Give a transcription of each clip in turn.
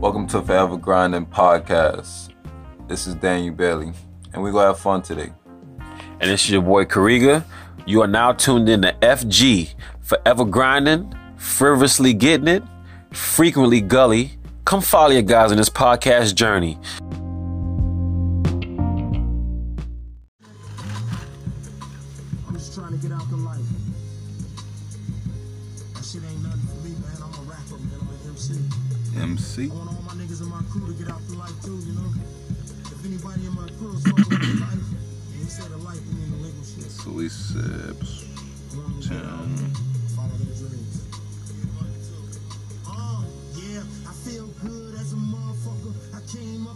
Welcome to Forever Grinding Podcast. This is Daniel Bailey, and we're gonna have fun today. And this is your boy Kariga. You are now tuned in to FG, Forever Grinding, Frivolously Getting It, Frequently Gully. Come follow your guys on this podcast journey. I'm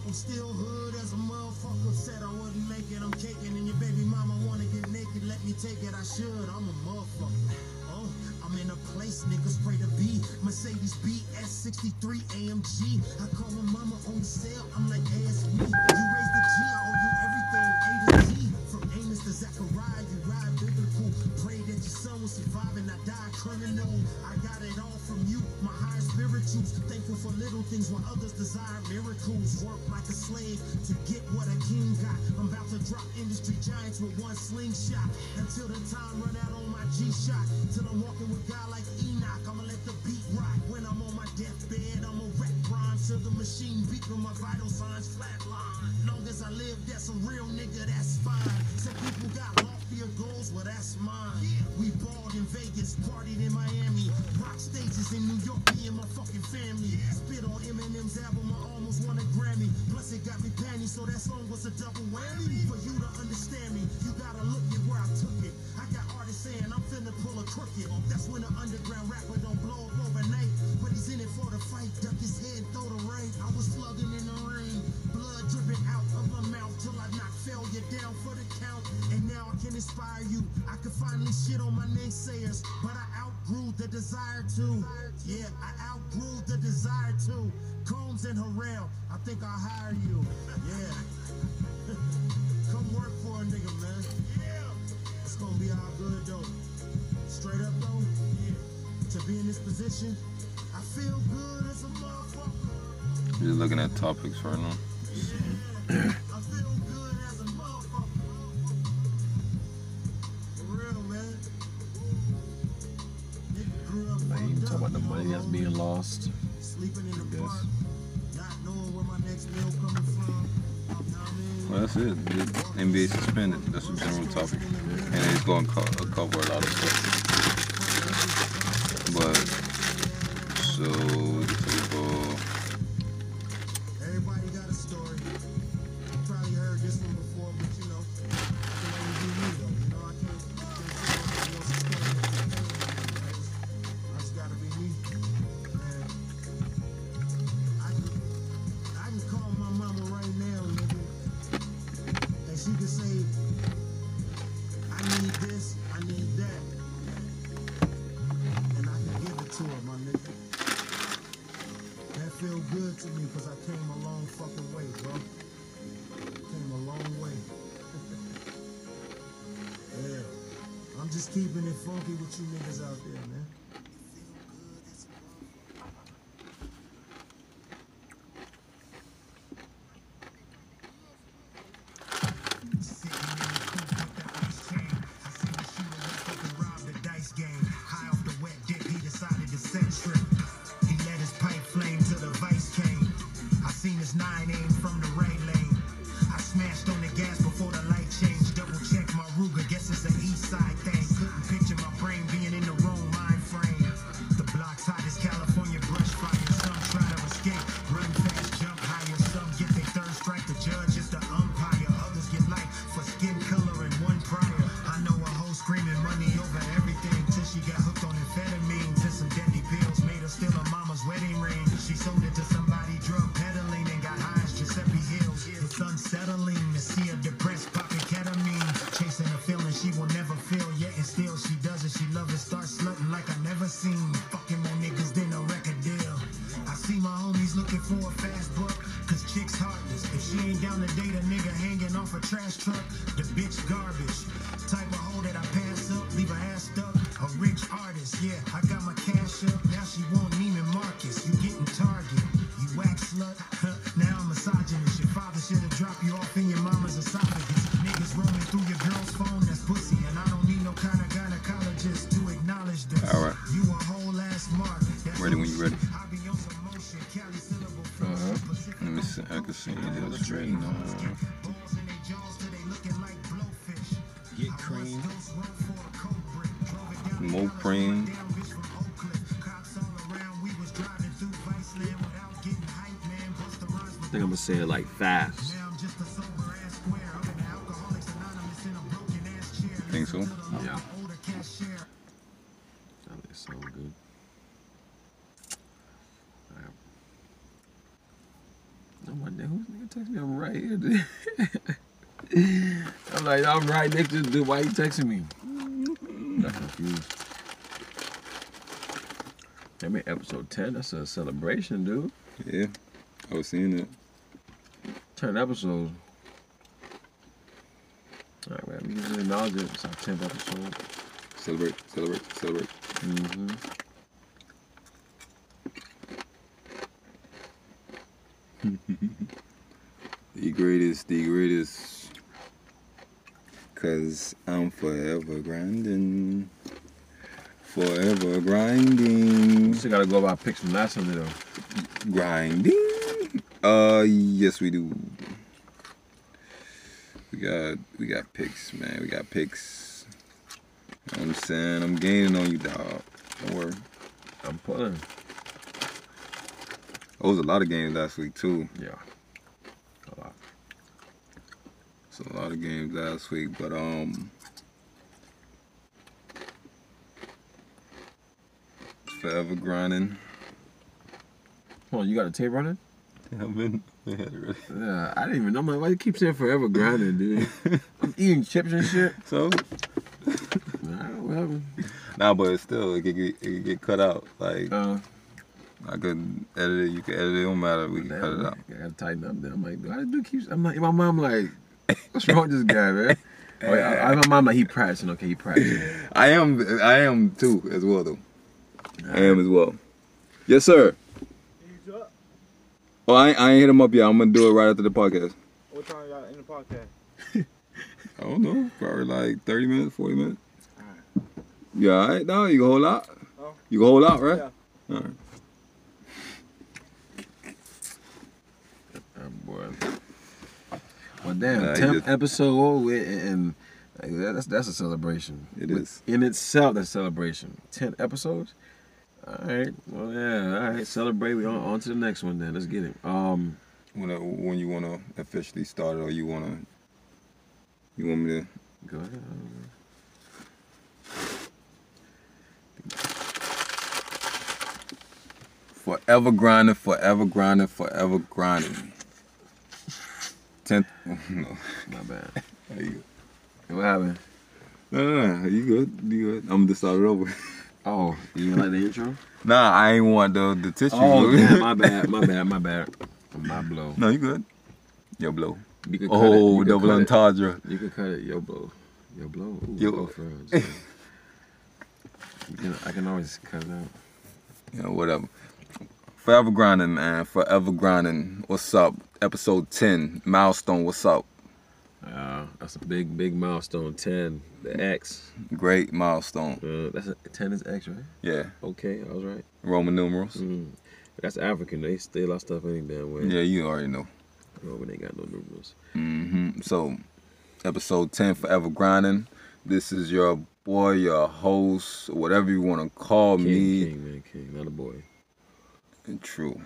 up, I'm still hood as a motherfucker. Said I wouldn't make it, I'm caking, and your baby mama wanna get naked. Let me take it, I should. I'm a motherfucker. Oh, I'm in a place niggas pray to be. Mercedes BS 63 AMG. I call my mama on the cell. I'm like, ask me. You the Thankful for little things while others desire miracles. Work like a slave to get what a king got. I'm about to drop industry giants with one slingshot. Until the time run out on my G shot. Till I'm walking with God like Enoch. I'ma let the beat rock. When I'm on my deathbed, I'ma rap rhymes till the machine beat when my vital signs flatline. Long as I live, that's a real nigga, that's fine. Some people got loftier goals, well that's mine. We balled in Vegas, partied fucking. Spit on Eminem's album, I almost won a Grammy. Plus it got me panties, so that song was a double whammy. For you to understand me, you gotta look at where I took it. I got artists saying I'm finna pull a crooked. That's when an underground rapper don't blow up overnight. But he's in it for the fight, duck his head, throw the right. I was slugging in the rain, blood dripping out of my mouth till I knocked failure down for the count. And now I can inspire you. I can finally shit on my naysayers, Combs and Harrell, I think I'll hire you. Yeah. Come work for a nigga, man. It's gonna be all good though. Straight up though, to be in this position, I feel good as a motherfucker. Just looking at topics right now. suspended. That's the general topic. And it's going to co- cover a lot of stuff. Broken ass chair. Think so? Yeah. Older cashier. That is so good. I'm like, damn, who's nigga texting me? I'm right here, dude. I'm like, I'm right next to this dude. Why you texting me? Got confused. I mean, episode 10, that's a celebration, dude. Yeah, I was seeing it. 10 episodes. Alright, man, we just acknowledge it. It's our 10th episode. Celebrate, celebrate, celebrate. Mm-hmm. The greatest, the greatest. Cause I'm forever grinding. Forever grinding. Still gotta go by picks from last Sunday, though. Grinding. Uh yes we do. We got we got picks, man. We got picks. You know what I'm saying? I'm gaining on you, dog. Don't worry. I'm pulling. There was a lot of games last week too. Yeah. A lot. So a lot of games last week, but um forever grinding. Hold on, you got a tape running? I've been, been had it ready. Yeah, I didn't even know. I'm like, why you keep saying forever grinding, dude? I'm eating chips and shit. So Nah, what happened? nah, but still, it could get, it could get cut out. Like Uh, I could edit it, you can edit it. It Don't matter. We can damn, cut it out. I gotta tighten up there. I'm like, why do keep? I'm like, my mom like, what's wrong with this guy, man? Oh, yeah, I, I, my mom like, he practicing. Okay, he practicing. I am, I am too as well though. I am as well. Yes, sir. Oh, I, I ain't hit him up yet. I'm gonna do it right after the podcast. What time y'all in the podcast? I don't know, probably like 30 minutes, 40 minutes. You all right now? You can hold out? Oh. You can hold out, right? Yeah. All right. Oh, boy. Well, damn, Nah, tenth just- episode with- and like, that's that's a celebration. It With- is. in itself. That's a celebration. Ten episodes. All right. Well, yeah. All right. Celebrate. We on, on to the next one then. Let's get it. Um. When, uh, when you wanna officially start it, or you wanna, you want me to? Go ahead. Forever grinding, forever grinding, forever grinding. Tenth. no. My bad. Are you, What happened? no, no, no. You good? You good? I'm gonna start it over. Oh, you like the intro? Nah, I ain't want the the tissue. Oh, damn, my bad, my bad, my bad. My blow. no, you good? Yo, blow. You could cut it. Oh, You double cut it. entendre. You can cut it. Yo, blow. Yo, blow. Ooh, Yo. it. You can- I can always cut it out. You know, whatever. Forever grinding, man. Forever grinding. What's up? Episode 10. Milestone. What's up? Uh, that's a big, big milestone. Ten, the X. Great milestone. Uh, that's a, ten is X, right? Yeah. Okay, I was right. Roman numerals. Mm. That's African. They steal our stuff any damn way. Yeah, you already know. Oh, when they got no numerals. Mm-hmm. So, episode 10, Forever Grinding. This is your boy, your host, whatever you want to call King, me. king, man, king, not a boy. True.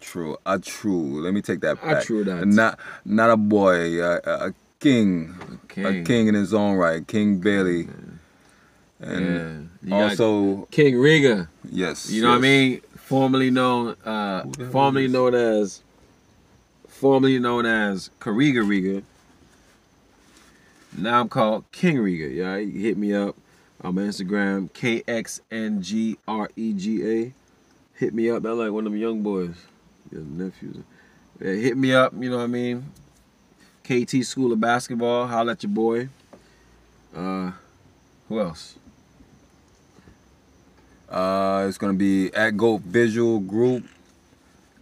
True. A true. Let me take that A back. true that. Not, not a boy, a, a king. King. A king in his own right. King Bailey. And yeah. Also, King Riga. yes. You know what I mean? Formerly known, uh, formerly known as, formerly known as Kariga Riga. Now I'm called King Riga. Yeah, you hit me up on my Instagram, K X N G R E G A. Hit me up. I'm like one of them young boys, your nephews. Yeah, hit me up. You know what I mean? KT School of Basketball. Holla at your boy. Uh, who else? Uh, it's gonna be at Goat Visual Group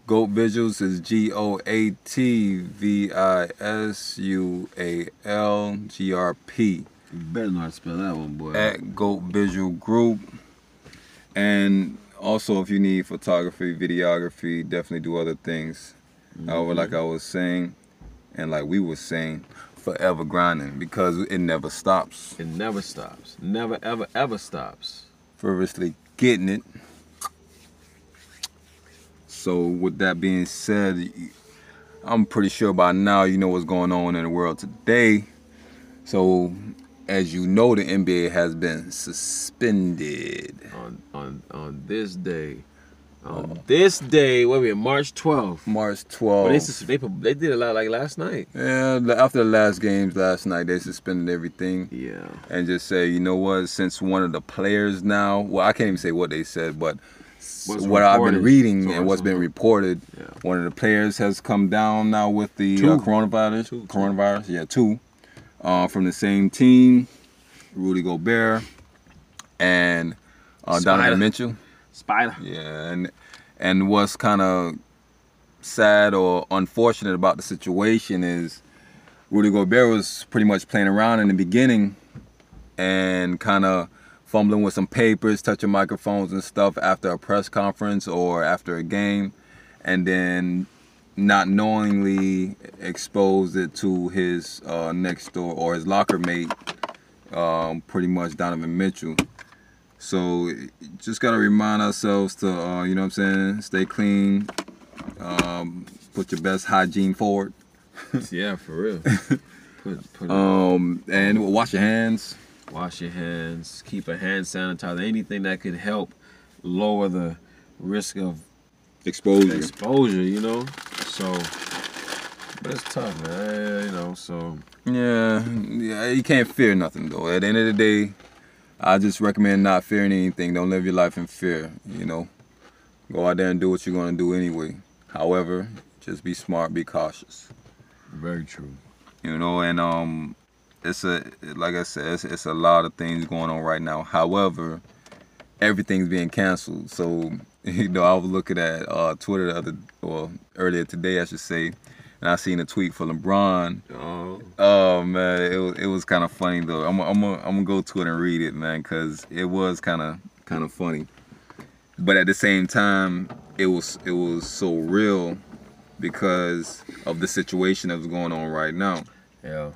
Goat Visuals is G O A T V I S U A L G R P. You better not spell that one, boy. at Goat Visual Group. And also, if you need photography, videography, definitely do other things. However, like I was saying, and like we were saying, forever grinding because it never stops. It never stops. Never, ever, ever stops. Fervently getting it. So, with that being said, I'm pretty sure by now you know what's going on in the world today. So, as you know, the NBA has been suspended. On on on this day. On this day, what we in March 12th. March Well, they, 12th. sus- they, they did a lot like last night. Yeah, after the last games last night, they suspended everything Yeah. and just say, you know what? Since one of the players now, well, I can't even say what they said, but What's what I've been reading So and what's been reported, Yeah. one of the players has come down now with the uh, coronavirus. Two. Coronavirus, yeah, two, uh, from the same team, Rudy Gobert and uh, Donovan Mitchell. Spider. Yeah, and and what's kind of sad or unfortunate about the situation is Rudy Gobert was pretty much playing around in the beginning and kind of fumbling with some papers, touching microphones and stuff after a press conference or after a game, and then not knowingly exposed it to his uh, next door or his locker mate, um, pretty much Donovan Mitchell. So just gotta remind ourselves to, uh, you know what I'm saying, stay clean, um, put your best hygiene forward, yeah, for real. Put, put um, and wash your hands. wash your hands, keep a hand sanitizer, anything that could help lower the risk of Exposure. exposure, you know? So, but it's tough, man, you know, so. Yeah, yeah, you can't fear nothing though. At the end of the day, I just recommend not fearing anything. Don't live your life in fear. You know, go out there and do what you're gonna do anyway. However, just be smart, be cautious. Very true. you know and um it's a like i said it's, it's a lot of things going on right now however everything's being canceled so you know i was looking at uh twitter the other or earlier today i should say and i seen a tweet for lebron Oh, oh man it was, it was kind of funny though i'm i'm gonna I'm gonna go to it and read it man because it was kind of kind of funny but at the same time it was it was so real because of the situation that was going on right now yeah.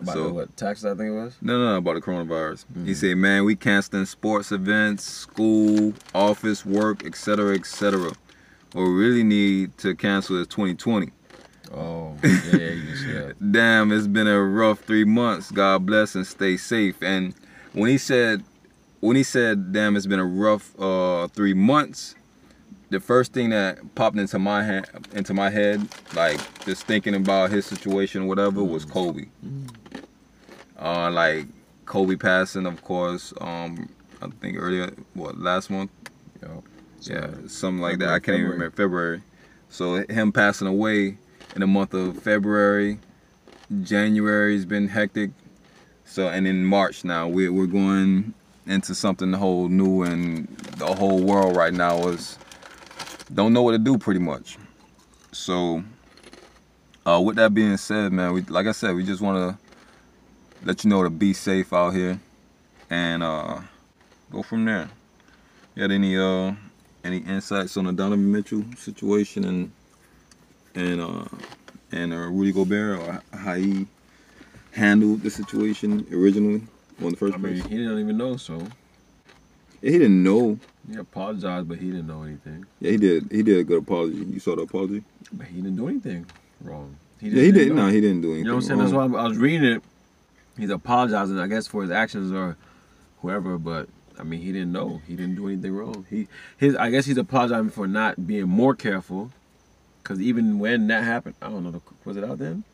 About So- the, what, taxes, I think it was? No, no, no, about the coronavirus. He mm-hmm. said, man, we canceling sports events, school, office work, etc., etc. What we really need to cancel is 2020. Oh, yeah, yeah, you just said. Damn, it's been a rough three months. God bless and stay safe. And when he said, when he said, damn, it's been a rough uh, three months, the first thing that popped into my hand, into my head, like just thinking about his situation, or whatever, was Kobe. Uh, like Kobe passing, of course. Um, I think earlier, what last month? Yo, yeah, something like that. I can't even remember February. So him passing away in the month of February, January's been hectic. So and in March now we're we're going into something whole new, and the whole world right now is don't know what to do pretty much. So, uh, with that being said, man, we like I said, we just want to let you know to be safe out here, and uh, go from there. You got any uh any insights on the Donovan Mitchell situation and and uh and uh, Rudy Gobert or how he handled the situation originally on the first I mean, place? he didn't even know, so Yeah, he didn't know. he apologized, but he didn't know anything. Yeah, he did. He did a good apology. You saw the apology? But he didn't do anything wrong. yeah, he didn't. know. No, he didn't do anything. You know what I'm saying? That's why I was reading it. He's apologizing, I guess, for his actions or whoever, but I mean, he didn't know. He didn't do anything wrong. He, his, I guess he's apologizing for not being more careful, because even when that happened, I don't know, was it out then?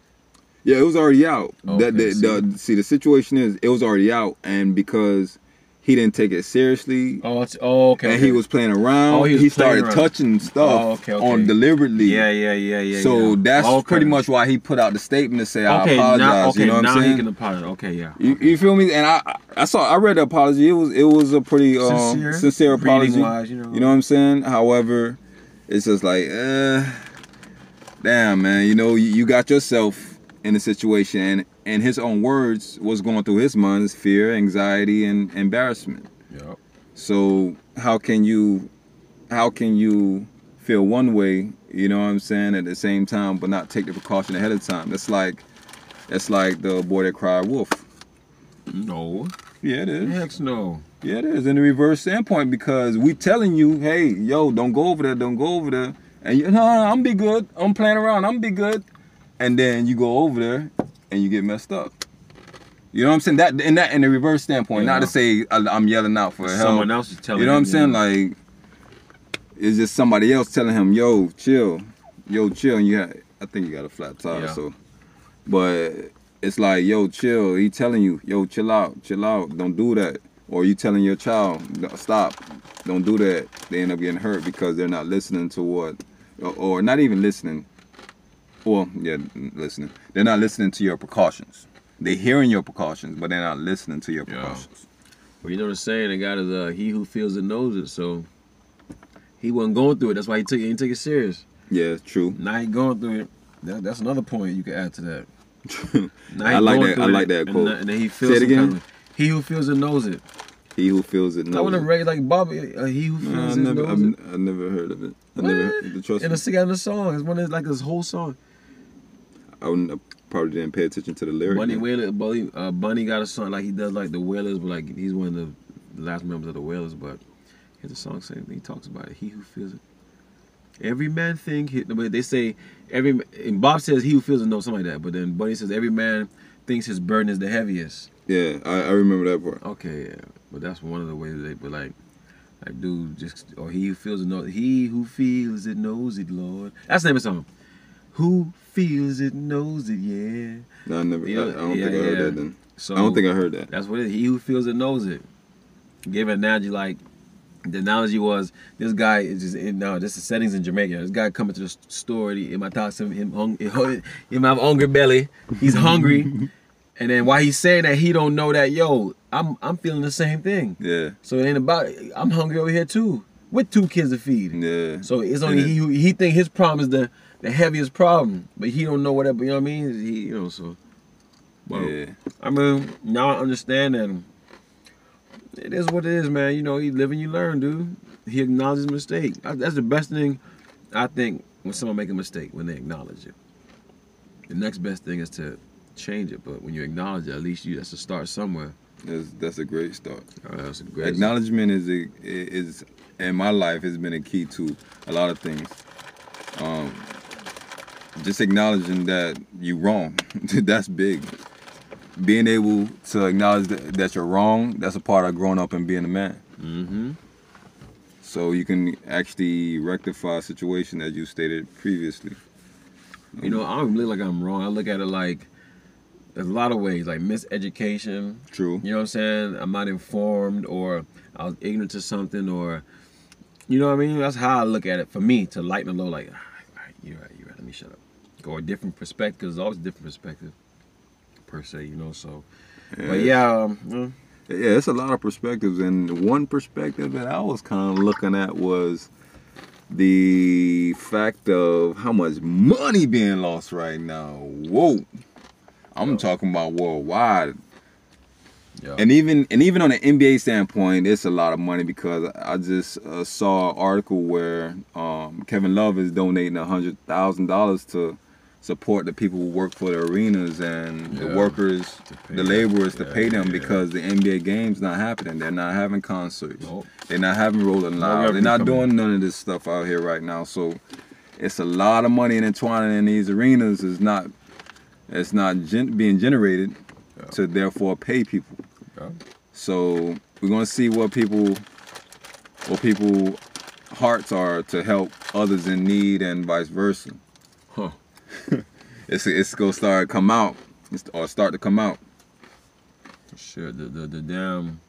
Yeah, it was already out. Okay, that, the, the, see, the situation is, it was already out, and because he didn't take it seriously, Oh, it's, oh, okay. and he was playing around, Oh, he was he started around. touching stuff Oh, okay, okay. on deliberately. Yeah, yeah, yeah, yeah. so yeah. that's Okay. pretty much why he put out the statement to say, "I apologize." now, okay, you know what now I'm saying? he can apologize. Okay, yeah. You, you feel me? And I I saw I read the apology. It was it was a pretty um, Sincere, sincere, apology. reading-wise, you know. what I'm saying? However, it's just like, uh, damn, man. You know, you, got yourself in a situation, and in his own words, was going through his mind is fear, anxiety, and embarrassment. Yep. So how can you, how can you feel one way, you know what I'm saying, at the same time, but not take the precaution ahead of time? That's like, that's like the boy that cried wolf. No. Yeah, it is. Heck no. Yeah, it is in the reverse standpoint because we telling you, hey, yo, don't go over there, don't go over there, and you, no, no, I'm be good, I'm playing around, I'm be good, and then you go over there and you get messed up. You know what I'm saying? That in that in the reverse standpoint, not to say I, I'm yelling out for help. Someone else is telling You You know what I'm saying? Like, it's just somebody else telling him, "Yo, chill, yo, chill." And you, have, I think you got a flat tire, Yeah. so. But it's like, "Yo, chill." He telling you, "Yo, chill out, chill out. Don't do that." Or you telling your child, "Stop, don't do that." They end up getting hurt because they're not listening to what, or, or not even listening. Well, yeah, listening. They're not listening to your precautions. They're hearing your precautions, but they're not listening to your Yeah. precautions. Well, you know the saying they got is uh, he who feels it knows it. So he wasn't going through it. That's why he took it. He didn't take it serious. Yeah, true. Now he going through it. That, that's another point you can add to that. Now I like that- I like that quote. And then he feels Say it again? kind of- he who feels it knows it. He who feels it I knows. want to it. rate like Bobby. Uh, he who feels No, I it never, knows I've, it. I never heard of it. I What? never heard, trust In me. a sing in the song. It's one of like this whole song. I, wouldn't, I probably didn't pay attention to the lyrics. Bunny man. Wailer, Bunny, uh, Bunny got a song like he does like the Wailers, but like he's one of the last members of the Wailers. But here's a song saying he talks about it. He who feels it. Every man think he, but they say every and Bob says he who feels it knows something like that. But then Bunny says every man thinks his burden is the heaviest. Yeah, I, I remember that part. Okay, yeah, but that's one of the ways they. But like, like dude, just or he who feels it knows. He who feels it knows it, Lord. That's the name of the song. Who feels it knows it, yeah. No, I never. Yeah, I, I don't yeah, think I heard yeah. that then. So I don't think I heard that. That's what it is. He who feels it knows it. Give an analogy like the analogy was this guy is just in now this is settings in Jamaica. This guy coming to the store, he, in my thoughts him him hung, him have hungry belly. He's hungry. and then while he's saying that he don't know that, yo, I'm I'm feeling the same thing. Yeah, So it ain't about I'm hungry over here too. With two kids to feed. yeah. So it's only he who he think his problem is the the heaviest problem. But he don't know whatever, you know what I mean? He you know, so well, Yeah, I mean, now I understand that it is what it is, man. You know, you live and you learn, dude. He acknowledges mistake. That's the best thing, I think, when someone make a mistake, when they acknowledge it. The next best thing is to change it, but when you acknowledge it, at least you that's a start somewhere. that's that's a great start. Uh, that's a great. Acknowledgement is a, is in my life has been a key to a lot of things. Um, just acknowledging that you're wrong, that's big. Being able to acknowledge that, that you're wrong, that's a part of growing up and being a man. Mm-hmm. So you can actually rectify a situation as you stated previously. You know, I don't look like I'm wrong. I look at it like there's a lot of ways, like miseducation, True. You know what I'm saying? I'm not informed or I was ignorant to something or you know what I mean? That's how I look at it for me to lighten the load like, all right, all right, you're right, you're right, let me shut up. Or a different perspective, there's always a different perspective per se, you know, so but yeah, um, Yeah, it's a lot of perspectives, and one perspective that I was kind of looking at was the fact of how much money being lost right now. Whoa, I'm talking about worldwide, yeah. and even and even on an NBA standpoint, it's a lot of money because I just uh, saw an article where um, Kevin Love is donating a hundred thousand dollars to support the people who work for the arenas and the workers, the them. laborers to Yeah, pay them yeah. because the NBA games not happening. They're not having concerts. Nope. They're not having Rolling Loud. They're not doing none of this stuff out here right now. So it's a lot of money intertwining in these arenas. Is not it's not gen- being generated Yeah. to therefore pay people. Yeah. So we're gonna see what people what people hearts are to help others in need and vice versa. Huh. It's it's gonna start to come out it's- or start to come out. Sure, the the, the damn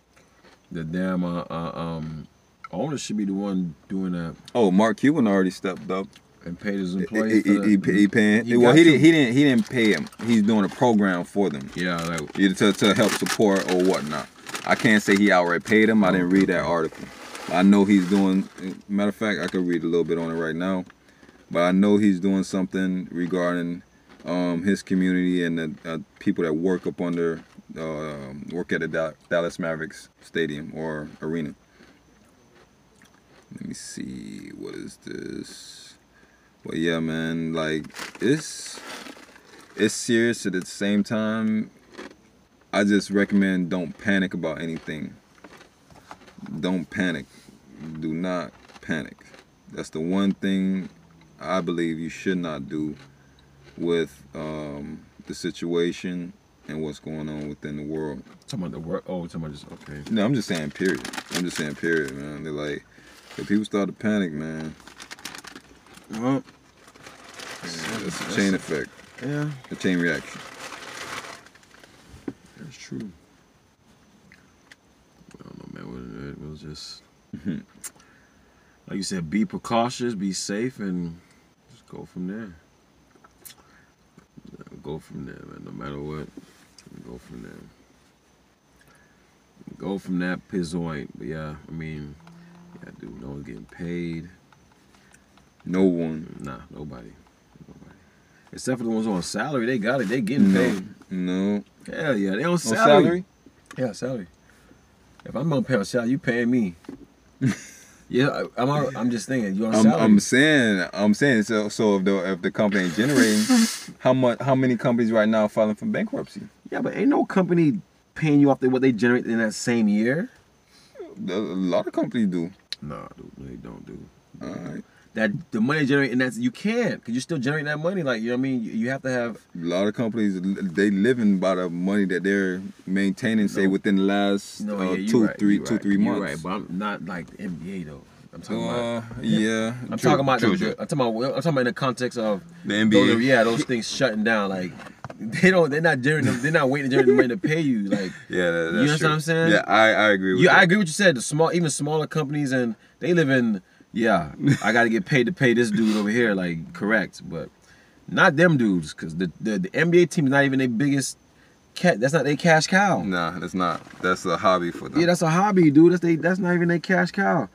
the damn uh, uh, um owner should be the one doing that Oh, Mark Cuban already stepped up. And paid his employees. he, for he, he paying. he well, he didn't. He didn't. He didn't pay him. He's doing a program for them, Yeah, like either to, to help support or whatnot. I can't say he outright paid him. I didn't read that article. I know he's doing. Matter of fact, I could read a little bit on it right now, but I know he's doing something regarding um, his community and the uh, people that work up under uh, work at the Dallas Mavericks stadium or arena. Let me see. What is this? But yeah, man, like it's it's serious at the same time. I just recommend don't panic about anything. Don't panic. Do not panic. That's the one thing I believe you should not do with um, the situation and what's going on within the world. Talking about the work. Oh, talking about just okay. No, I'm just saying period. I'm just saying period, man. They're like, if people start to panic, man, Well, it's a chain effect, yeah, a chain reaction. that's true. I don't know, man. It, was just Mhm. like you said, be precautious, be safe, and just go from there. Go from there, man. No matter what, go from there. Go from that pizzoint. But yeah, I mean, yeah, dude, no one's getting paid. No one. Nah. Nobody. Except for the ones on salary, they got it. They getting No. paid. No. Hell yeah, they on On salary. salary? Yeah, salary. If I'm on pay on salary, you paying me. yeah, I- I'm. I'm just thinking you on I'm, salary. I'm saying, I'm saying. So, so if the if the company ain't generating, how much? How many companies right now filing for bankruptcy? yeah, but ain't no company paying you off the, what they generate in that same year. A lot of companies do. Nah, dude, they don't do. All right. That the money generate and that's you can't because you're still generating that money. Like you know what I mean, you, you have to have. A lot of companies they living by the money that they're maintaining. Say No. within the last No, uh, yeah, two, right, three, two, right, three months. Right, but I'm not like the NBA though. I'm talking about. Uh, yeah. I'm true, talking about true, the, true. I'm talking about I'm talking about in the context of the those, NBA. yeah those things shutting down like they don't they're not generating they're not waiting to generate the money to pay you like Yeah, that, that's You know what I'm saying? Yeah, I, I agree with you. I agree with what you said the small even smaller companies and they live in yeah I got to get paid to pay this dude over here like correct but not them dudes because the, the the NBA team is not even their biggest cat that's not their cash cow Nah, that's not. That's a hobby for them. yeah that's a hobby dude that's they that's not even their cash cow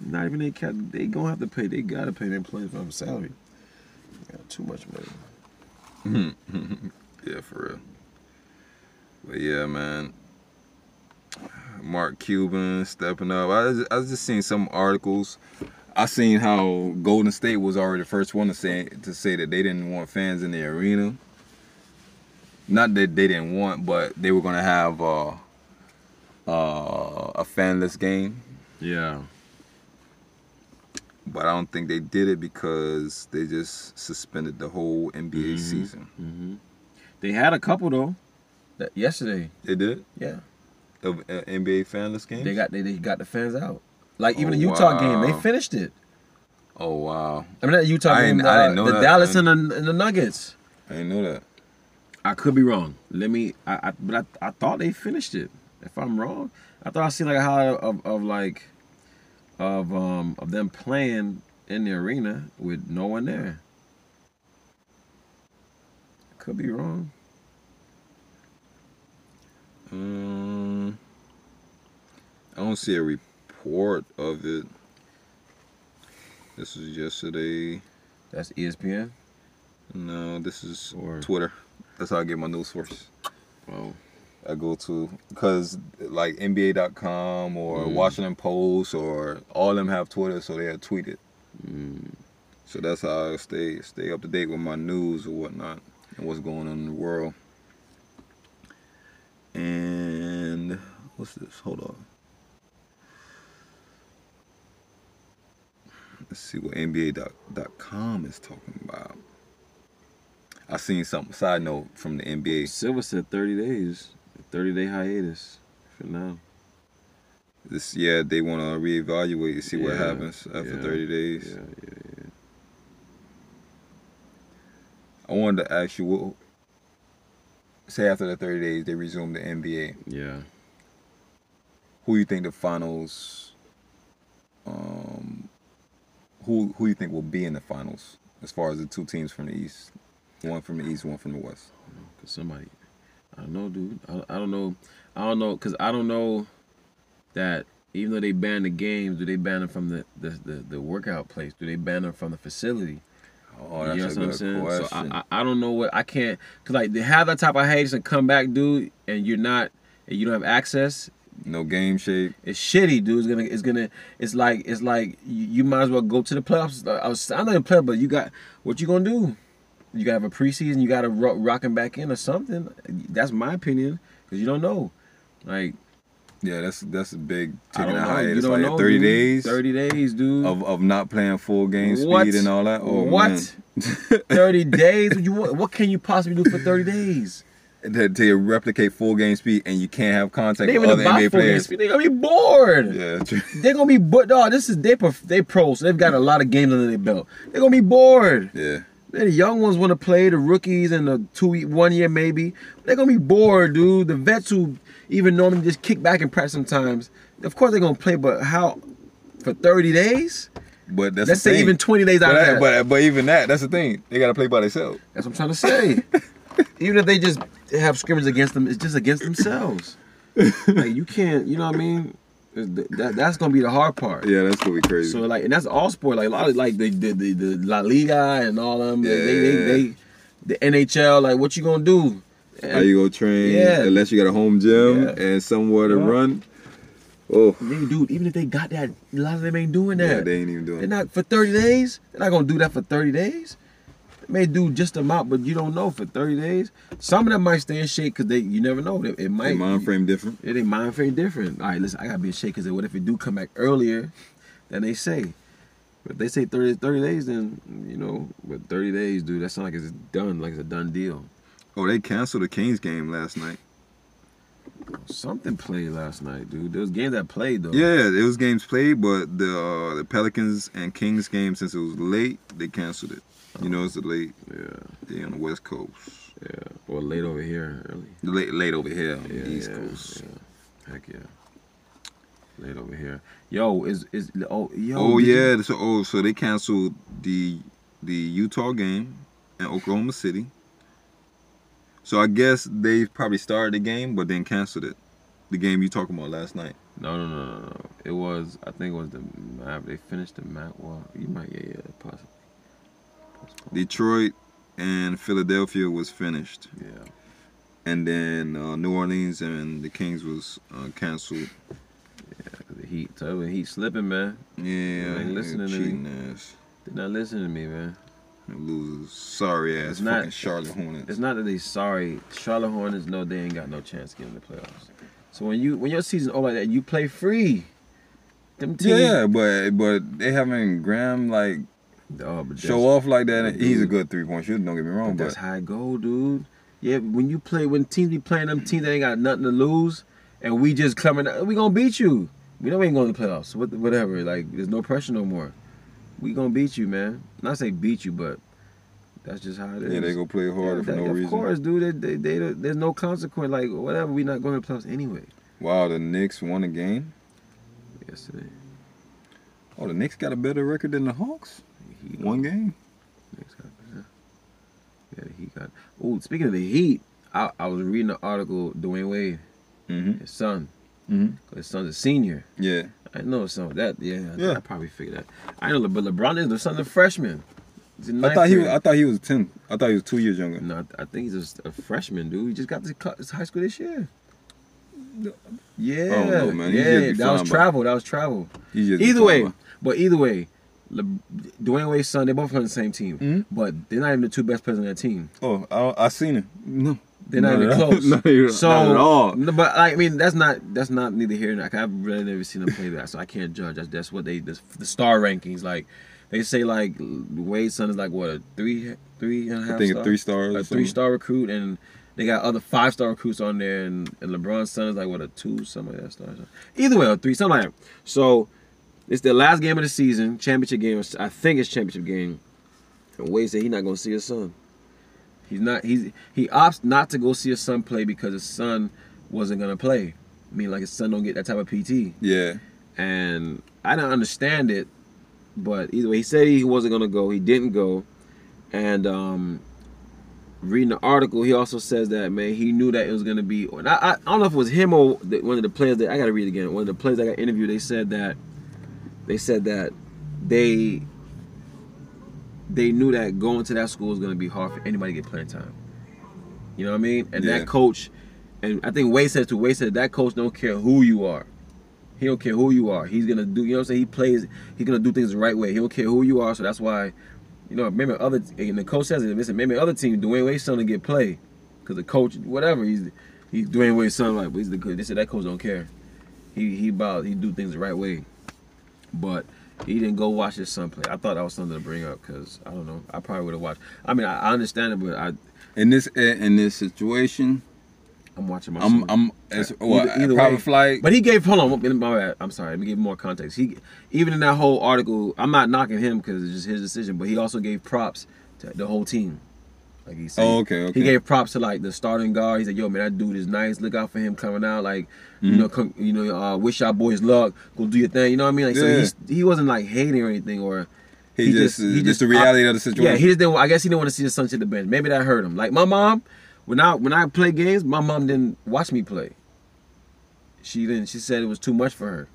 not even they cat they gonna have to pay they gotta pay their employees from salary they got too much money. Yeah, for real. But yeah, man. Mark Cuban stepping up. I was, I was just seeing some articles. I seen how Golden State was already the first one to say to say that they didn't want fans in the arena. Not that they didn't want, but they were gonna have uh, uh, a fanless game. Yeah. But I don't think they did it because they just suspended the whole NBA Mhm. season. hmm They had a couple though. That yesterday, They did yeah, of uh, NBA fanless games. they got they, they got the fans out. Like even Oh, the Utah game, they finished it. Oh wow, I mean, that Utah I game, didn't- I uh, didn't know the that, Dallas and the, and the Nuggets. I didn't know that. I could be wrong. Let me. I, I but I, I thought they finished it. If I'm wrong, I thought I seen like a highlight of, of like of um of them playing in the arena with no one there. Could be wrong. Um, I don't see a report of it. This is yesterday. That's ESPN. No, this is Or- Twitter. That's how I get my news sources. Oh, I go to because like NBA.com or Mm. Washington Post or all of them have Twitter, so they tweet it. mm, So that's how I stay stay up to date with my news or whatnot and what's going on in the world. And what's this? Hold on. Let's see what NBA.com is talking about. I seen something side note from the NBA. Silver said 30 days, 30 day hiatus for now. This yeah, they want to reevaluate and see what happens after yeah, 30 days. Yeah, yeah, yeah. I wanted to ask you what say after the 30 days they resume the NBA. Yeah. who you think the finals um who who you think will be in the finals as far as the two teams from the east one from the east one from the west Cause somebody, I don't know, dude. I, I don't know. I don't know, cause I don't know. that even though they ban the games, do they ban them from the the, the, the workout place? Do they ban them from the facility? Oh, you know that's what a I'm good saying? So. I, I I don't know what I can't cause like they have that type of haters and come back, dude, and you're not and you don't have access. no game shape. It's shitty, dude. It's gonna it's gonna it's like it's like you, you might as well go to the playoffs. I was I'm not in playoffs, but you got what you gonna do? You gotta have a preseason. You gotta ro- rock him back in or something. That's my opinion because you don't know. Like Yeah, that's that's a big taking a hiatus. Like know, 30 dude. days Thirty days, dude. of, of not playing full game What? speed and all that. Oh, what? thirty days? What you? What can you possibly do for thirty days? to, to replicate full game speed and you can't have contact They with other NBA players. speed. They gonna be bored. Yeah, true. They're gonna be bored. Dog, this is they prof- they pros. So they've got a lot of games under their belt. They're gonna be bored. yeah. The young ones want to play the rookies and the two one year maybe. They're gonna be bored, dude. The vets who even normally just kick back and practice sometimes. Of course they're gonna play, but how for thirty days? But that's Let's say thing. even twenty days but, out of that- but but even that, that's the thing. They gotta play by themselves. That's what I'm trying to say. even if they just have scrimmage against them, it's just against themselves. like you can't, you know what I mean? That, that's gonna be the hard part. Yeah, that's gonna be crazy. So like, and that's all sport. Like a lot of like the the the, the La Liga and all them. They, they, Yeah. they, they the NHL. Like, what you gonna do? How you go train Yeah. unless you got a home gym Yeah. and somewhere to Yeah. run. Oh, dude, even if they got that, a lot of them ain't doing that. yeah, they ain't even doing They're not for 30 days. They're not gonna do that for 30 days. They may do just amount, but you don't know for 30 days. Some of them might stay in shape because they you never know. It, it might mind frame different. It ain't mind frame different. All right, listen, I gotta be in shape because what if it do come back earlier than they say? But if they say 30, 30 days, then you know, but 30 days, dude, that sounds like it's done, like it's a done deal. Oh, they canceled the Kings game last night. Something played last night, dude. There was games that played though. Yeah, it was games played, but the uh, the Pelicans and Kings game, since it was late, they canceled it. You know, it's a late yeah, day on the West Coast. yeah. Or late over here, early. Late, late over here on Yeah, the East yeah, Coast. yeah. Heck yeah. Late over here. Yo, is is oh yo. Oh you- yeah, so oh so they canceled the the Utah game in Oklahoma City. So I guess they probably started the game, but then canceled it. The game you talking about last night. No, no, no, no, no. It was. I think it was the map. They finished the map. Well, you might. Yeah, yeah, possibly. Postponed. Detroit and Philadelphia was finished, Yeah. and then uh, New Orleans and the Kings was uh, canceled. Yeah, 'cause the Heat. You, the Heat slipping, man. Yeah, ain't listening to me. ass. They're not listening to me, man. Losers, sorry ass It's not- fucking Charlotte Hornets. It's not that they sorry. Charlotte Hornets know they ain't got no chance to get in the playoffs. So when you when your season over like that, you play free. Them teams. Yeah, but but they having Graham like Oh, show off like that. He's a good three point shooter. Don't get me wrong, But but that's how it go, dude. Yeah, when you play, when teams be playing them teams that ain't got nothing to lose, and we just coming, we gonna beat you. We know we ain't going to the playoffs. What, whatever. Like, there's no pressure no more. We gonna beat you, man. Not say beat you, but that's just how it is. yeah, they go play harder Yeah, for that- no of reason. Of course, dude. They, they, they, there's no consequence. Like, whatever. We not going to playoffs anyway. Wow, the Knicks won a game. Yesterday, Oh, the Knicks got a better record than the Hawks. he One game. Knicks got- yeah. Yeah, the Heat got. Oh, speaking of the Heat, I, I was reading the article. Dwyane Wade, Mm-hmm. his son, Mm-hmm. his son's a senior. Yeah. I know some of that. Yeah, Yeah. I probably figured that. I know, but LeBron is the son of a freshman. I thought he was. I thought he was ten. I thought he was two years younger. No, I- I think he's just a freshman, dude. He just got to high school this year. Oh, yeah, don't know, man. Yeah, that was travel. That was travel. Either way, but either way, Le- Dwyane Wade's son, they both on the same team, Mhm. but they're not even the two best players on that team. Oh, I, I seen it. No, They're not Not even close. Not even- so, not at all. No, but I mean, that's not that's not neither here nor there. I've really never seen them play that, so I can't judge. That's, that's what they the, the star rankings like. They say like Wade's son is like what a three three and a half. I think star? a three stars. a three star recruit, and they got other five star recruits on there, and, and LeBron's son is like what a two, something like that star. Either way, a three, something like that. So it's the last game of the season, championship game. I think it's championship game. And Wade said he's not gonna see his son. He's not. He's he opts not to go see his son play because his son wasn't gonna play. I mean, like his son don't get that type of PT, Yeah. and I don't understand it. But either way, he said he wasn't gonna go. He didn't go, and um, reading the article, he also says that man, he knew that it was gonna be. I, I, I don't know if it was him or the, one of the players that I gotta read again. One of the players that got interviewed, they said that they said that they they knew that going to that school was gonna be hard for anybody to get playing time. You know what I mean? And Yeah. that coach, and I think Wade said to Wade said that coach don't care who you are. He don't care who you are. He's gonna do. You know what I'm saying? He plays. He's gonna do things the right way. He don't care who you are. So that's why, you know, maybe other and the coach says it. Listen, maybe other team Dwyane Wade's son to get play, because the coach, whatever, he's he's Dwyane Wade's son. Like, but he's the good. They said that coach don't care. He he about he do things the right way, but he didn't go watch his son play. I thought that was something to bring up because I don't know. I probably would have watched. I mean, I, I understand it, but I In this in this situation, I'm watching my. I'm son. I'm as Either- well, either private way. flight. But he gave hold on, my bad. I'm sorry. Let me give more context. He even in that whole article, I'm not knocking him because it's just his decision, but he also gave props to the whole team. Like he said, Oh, okay, okay. He gave props to like the starting guard. He said, "Yo, man, that dude is nice. Look out for him coming out. Like, Mm-hmm. you know, come, you know, uh, wish our boys luck. Go do your thing. You know what I mean? Like, so Yeah. he's, he wasn't like hating or anything, or he, just, just the reality of the situation. yeah, he just didn't. I guess he didn't want to see his son sit the bench. Maybe that hurt him. Like my mom, when I when I play games, my mom didn't watch me play. She didn't. She said it was too much for her.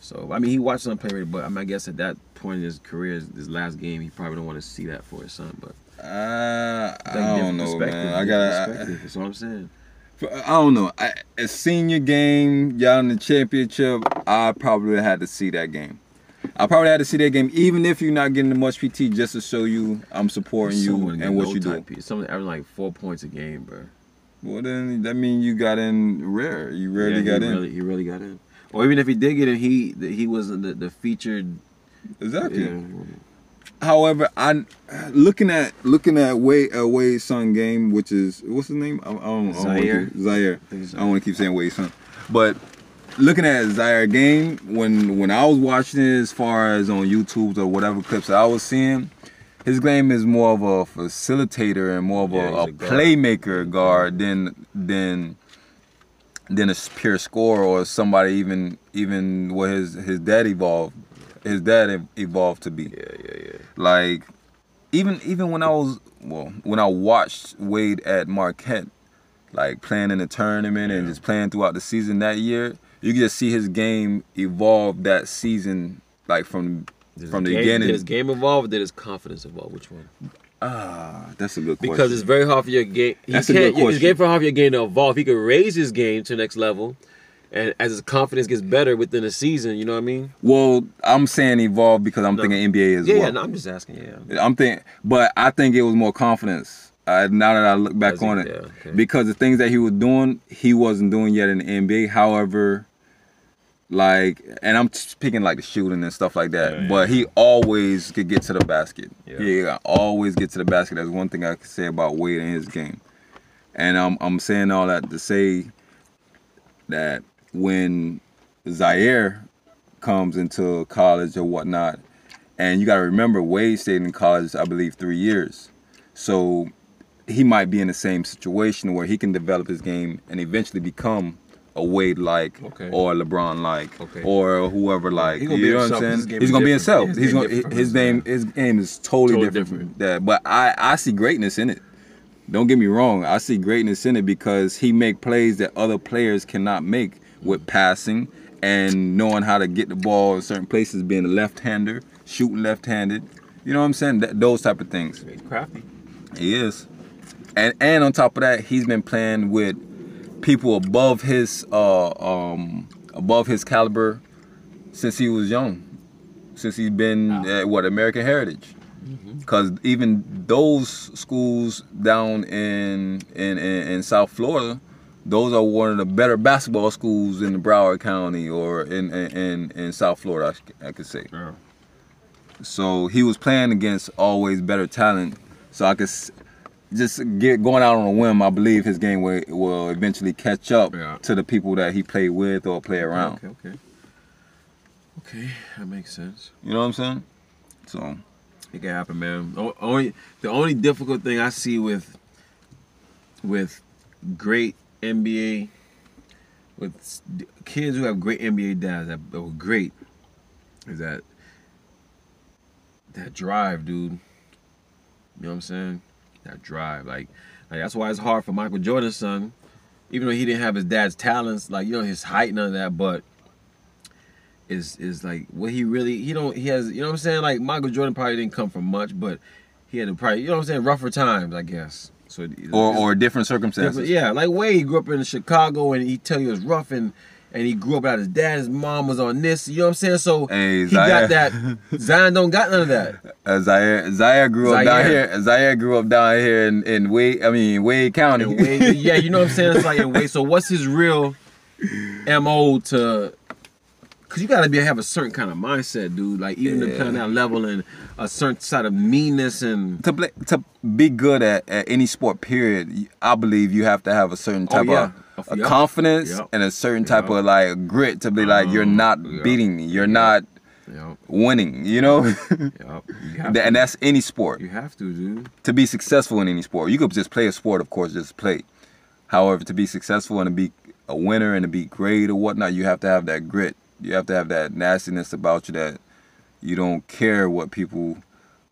So I mean, he watched son play, but I, mean, I guess at that point in his career, his, last game, he probably don't want to see that for his son. But Uh, I don't know, man. I got. That's what I'm saying. I don't know. I, a senior game, y'all in the championship, I probably had to see that game. I probably had to see that game, even if you're not getting the much PT, just to show you I'm supporting you and what you do. piece. Someone averaging like four points a game, bro. Well, then that means you got in rare. You rarely Yeah, got he in. Really, he really got in. Or even if he did get in, he he wasn't the, the featured. Exactly. Yeah. However, I looking at looking at Wade uh, Wade's son game, which is what's his name? I, I don't, I Zaire. keep- Zaire. I don't want to keep saying Wade's son, but looking at Zaire game when when I was watching it, as far as on YouTube or whatever clips that I was seeing, his game is more of a facilitator and more of Yeah, a, a a guard. playmaker guard than than than a pure scorer or somebody even even what his his dad evolved his dad evolved to be. Yeah, yeah, yeah. Like even even when I was well, when I watched Wade at Marquette, like playing in the tournament and just playing throughout the season that year, you could just see his game evolve that season, like from from the game, beginning. Did his game evolve or did his confidence evolve? Which one? ah, that's a good question. Because it's very hard for your game. He That's a can't. good His question. game for hard for your game to evolve. He could raise his game to the next level, and as his confidence gets better within a season, you know what I mean? well, I'm saying evolve because I'm No. thinking NBA as Yeah, well. yeah. No, I'm just asking. Yeah. I'm thinking, but I think it was more confidence. Uh, now that I look back Was it? on it, Yeah, okay. because the things that he was doing, he wasn't doing yet in the NBA. However, like, and I'm speaking like the shooting and stuff like that. Yeah, yeah. But he always could get to the basket. Yeah. Yeah, always get to the basket. That's one thing I could say about Wade in his game. And I'm I'm saying all that to say that when Zaire comes into college or whatnot, and you got to remember Wade stayed in college, I believe, three years. So he might be in the same situation where he can develop his game and eventually become a Wade like Okay. or a LeBron like Okay. or whoever like. He gonna you know what I'm saying? He's gonna be himself. His He's gonna his game his game is totally, Totally different. different. that. But I I see greatness in it. Don't get me wrong. I see greatness in it because he make plays that other players cannot make with passing and knowing how to get the ball in certain places, being a left-hander, shooting left-handed. You know what I'm saying? That, those type of things. He's crafty. He is. And and on top of that, he's been playing with people above his uh um above his caliber since he was young. Since he's been at what American Heritage. Cause even those schools down in, in in in South Florida, those are one of the better basketball schools in the Broward County or in in in, in South Florida. I, I could say. Yeah. So he was playing against always better talent. So I could s- just get going out on a whim. I believe his game will, will eventually catch up Yeah. to the people that he played with or play around. Okay. Okay. Okay, that makes sense. You know what I'm saying? So It can happen, man. O- Only the only difficult thing I see with with great NBA with kids who have great NBA dads that were great is that that drive, dude. You know what I'm saying? That drive, like Like, that's why it's hard for Michael Jordan's son, even though he didn't have his dad's talents, like you know his height, none of that, but is is like what he really he don't he has you know what I'm saying like Michael Jordan probably didn't come from much, but he had to probably you know what I'm saying rougher times I guess. So Or or different circumstances. Different- Yeah, like Wade he grew up in Chicago and he tell you it was rough and and he grew up without his dad. His mom was on this. You know what I'm saying? So Hey, he Zaire. got that. Zion don't got none of that. Uh, Zaire, Zaire grew up down here. Zaire grew up down here in, in Wade. I mean Wade County. Wade, yeah, you know what I'm saying? It's like in Wade. So what's his real mo to? Cause you gotta be have a certain kind of mindset, dude. Like even to Yeah. on that level and a certain side of meanness and to play, to be good at, at any sport period i believe you have to have a certain Oh, type yeah. of, yep. confidence Yep. and a certain type Yep. of like grit to be like you're Um, not beating me you're not winning you know you and that's any sport you have to, dude. to be successful in any sport you could just play a sport of course just play however to be successful and to be a winner and to be great or whatnot you have to have that grit you have to have that nastiness about you that you don't care what people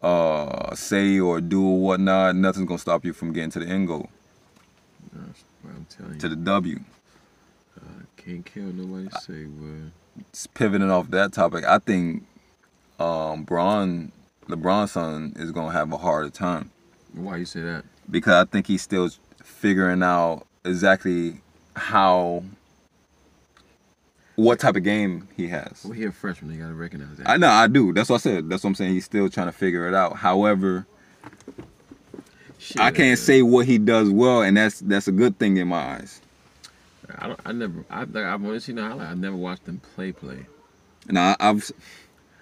uh, say or do or whatnot nothing's gonna stop you from getting to the end goal That's what I'm telling you. to the W. Can't kill nobody say word. Just pivoting off that topic, I think um, Bron, LeBron's son, is gonna have a harder time Why you say that? because I think he's still figuring out exactly how, what type of game he has. Well, he a freshman. You gotta recognize that. I know, I do. That's what I said. That's what I'm saying. He's still trying to figure it out. However, Shit, I can't say what he does well, and that's that's a good thing in my eyes. I don't. I never. I, I've only seen the highlight. I never watched him play. Play. Now I've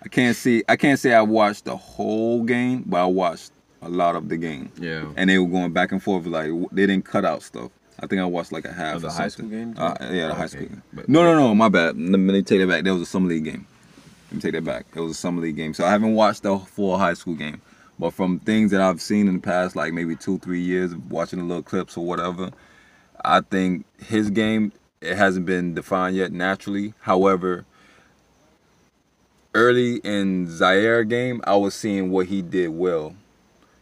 I can't see I can't say I watched the whole game, but I watched a lot of the game, Yeah. and they were going back and forth like they didn't cut out stuff. I think I watched like a half. Of the high school game. Uh, yeah, the high Okay. school game. But- no, no, no, my bad. Let me take that back. That was a summer league game. Let me take that back. It was a summer league game. So I haven't watched the full high school game, but from things that I've seen in the past, like maybe two, three years, of watching the little clips or whatever, I think his game it hasn't been defined yet naturally. However, early in Zaire game, I was seeing what he did well.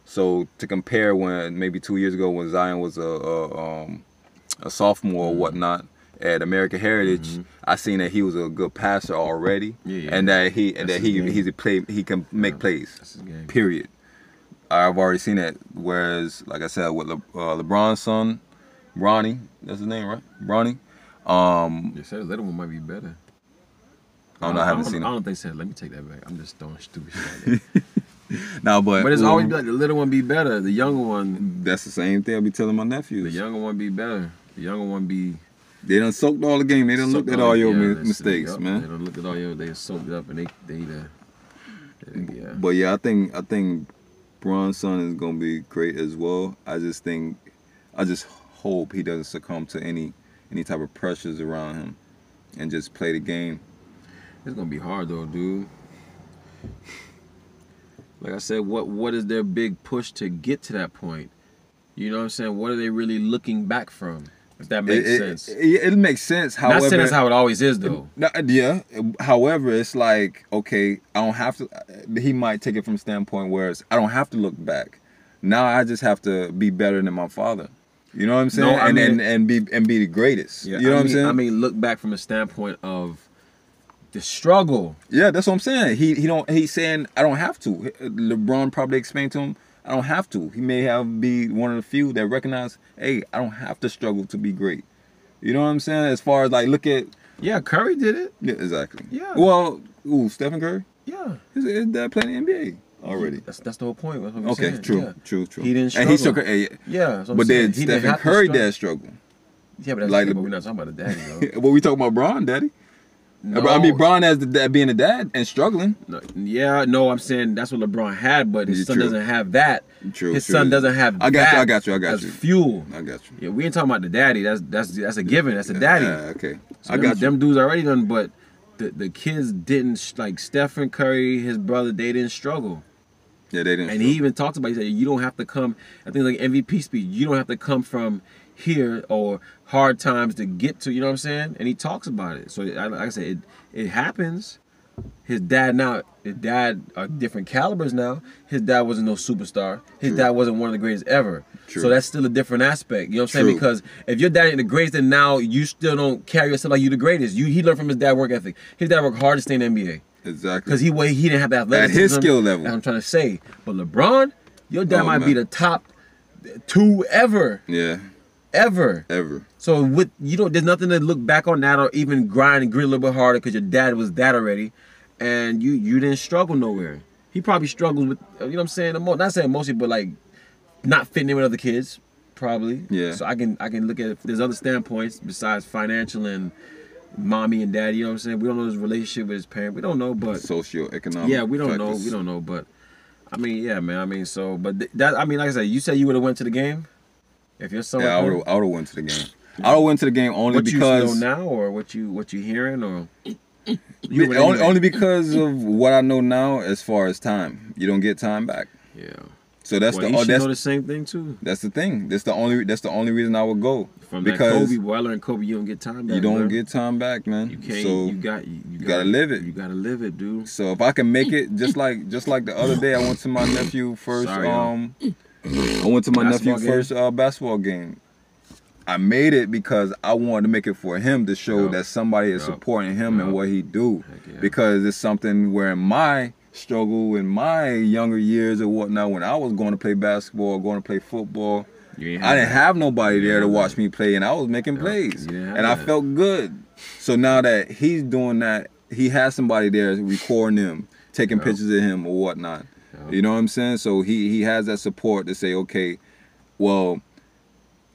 So to compare when maybe two years ago when Zion was a a, um, a sophomore Mm-hmm. or whatnot at American Heritage, I seen that he was a good passer already, Yeah, yeah. and that he and That's that he game. he's a play he can make Yeah, plays. That's his game. Period. I've already seen that. Whereas, like I said, with Le, uh, LeBron's son, Bronny, that's his name, right? Bronny. Um, They said the little one might be better. I don't know. I haven't don't, seen I don't think so. Let me take that back. I'm just throwing stupid shit. Now, but but it's um, always like the little one be better. The younger one, that's the same thing I be telling my nephews. the younger one be better. The younger one be. They done soaked all the game. They done looked at all your Yeah, mistakes, man. They done looked at all your. They soaked up and they they the. Yeah. But yeah, I think I think Bron's son is gonna be great as well. I just think I just hope he doesn't succumb to any any type of pressures around him and just play the game. It's gonna be hard though, dude. Like I said, what what is their big push to get to that point? You know what I'm saying? What are they really looking back from? If that makes it, sense. It, it, it makes sense. Not However, saying that's how it always is though. Yeah. However, it's like okay, I don't have to. Uh, he might take it from a standpoint where it's, I don't have to look back. Now I just have to be better than my father. You know what I'm saying? No, I and, mean- and and be and be the greatest. Yeah, you know I what I'm saying? I mean, look back from a standpoint of the struggle. yeah, that's what I'm saying. He he don't. He's saying I don't have to. Uh, LeBron probably explained to him I don't have to. He may have be one of the few that recognize, hey, I don't have to struggle to be great. You know what I'm saying? As far as like look at Yeah, Curry did it. yeah, exactly. Yeah. Well, ooh, Stephen Curry. Yeah, His, his dad played the NBA already. that's that's the whole point. Okay, saying. true, Yeah. true, true. He didn't And he struggle. struggled. eh, Yeah, but then He Stephen Curry struggle. dad struggle. Yeah, but that's like the- we're not talking about the daddy though. But we talking about Bron, daddy. No, I mean, Bron as the dad, being a dad and struggling. no, yeah, no, I'm saying that's what LeBron had, but his Yeah, son true. doesn't have that. True, his true. son doesn't have. I got that you, I got you, I got you. Fuel. I got you. Yeah, we ain't talking about the daddy. That's that's that's a given. That's a daddy. Yeah, okay. So I them, got you. them dudes already done, but the the kids didn't like Stephen Curry, his brother. They didn't struggle, yeah, they didn't. and he even talked about. He said, "You don't have to come." I think like MVP speech. You don't have to come from here or hard times to get to. You know what I'm saying? And he talks about it. So I, like I said, it it happens, His dad now, his dad are different calibers now. His dad wasn't no superstar. His True. dad wasn't one of the greatest ever. True. So that's still a different aspect. You know what I'm saying? True. Because if your dad ain't the greatest, then now you still don't carry yourself like you the greatest. You he learned from his dad work ethic. His dad worked hard to stay in the NBA Exactly. because he wa- he didn't have the athleticism. At his skill level. That's what I'm trying to say. But LeBron, your dad Oh, might be the top two ever, Yeah. Ever. Ever. So with you know, there's nothing to look back on that or even grind and grit a little bit harder because your dad was that already, and you you didn't struggle nowhere. He probably struggles with you know what I'm saying. mo- Not saying mostly, but like not fitting in with other kids, probably. Yeah. So I can I can look at it. There's other standpoints besides financial and mommy and daddy. You know what I'm saying? We don't know his relationship with his parent. We don't know, but Socioeconomic. yeah, we don't know. We don't know, but I mean, yeah, man. I mean, so but th- that I mean, like I said, you said you would have went to the game if your son. Yeah, I would have. I would have went to the game. I would have went to the game only what because you know now, or what you what you hearing, or you only, only because of what I know now as far as time. You don't get time back. yeah. So that's well, the you oh, that's know the same thing too. that's the thing. That's the only that's the only reason I would go From because that Kobe, Weiler and Kobe, you don't get time. Back, you don't bro. get time back, man. You can't. so you got. You, you gotta live it. You gotta live it, dude. so if I can make it, just like just like the other day, I went to my nephew first. Sorry, y'all. Um, I went to my nephew Basketball game? first uh, basketball game. I made it because I wanted to make it for him to show Yup. that somebody is Yup. supporting him and what he do. Yeah. Because it's something where in my struggle in my younger years or whatnot, when I was going to play basketball, going to play football, ain't I didn't that. have nobody there to watch me play, and I was making plays, didn't and I felt good. So now that he's doing that, he has somebody there recording him, taking pictures of him or whatnot. You know what I'm saying? So he he has that support to say, okay, well,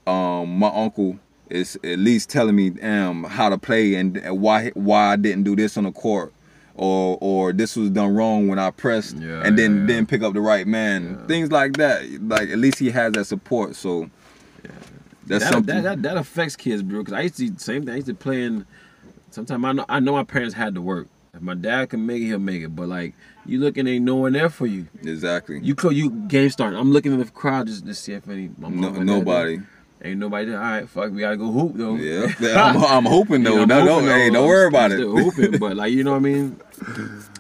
um, my uncle is at least telling me um how to play and why why I didn't do this on the court. Or, or this was done wrong when I pressed Yeah, and then yeah. didn't pick up the right man. Yeah. Things like that. Like at least he has that support. So that's that, something. That, that, that affects kids, bro. Because I used to same thing. I used to play in. Sometimes I know I know my parents had to work. If my dad can make it, he'll make it. But like you looking, ain't no one there for you. exactly. You close, you game starting. I'm looking in the crowd just to see if any. No, nobody. there. Ain't nobody there. All right, fuck, we gotta go hoop though. Yeah, I'm, I'm hoping though. You know, no, I'm no, hoping, hey, though. don't worry about it. still hooping, but like you know what I mean.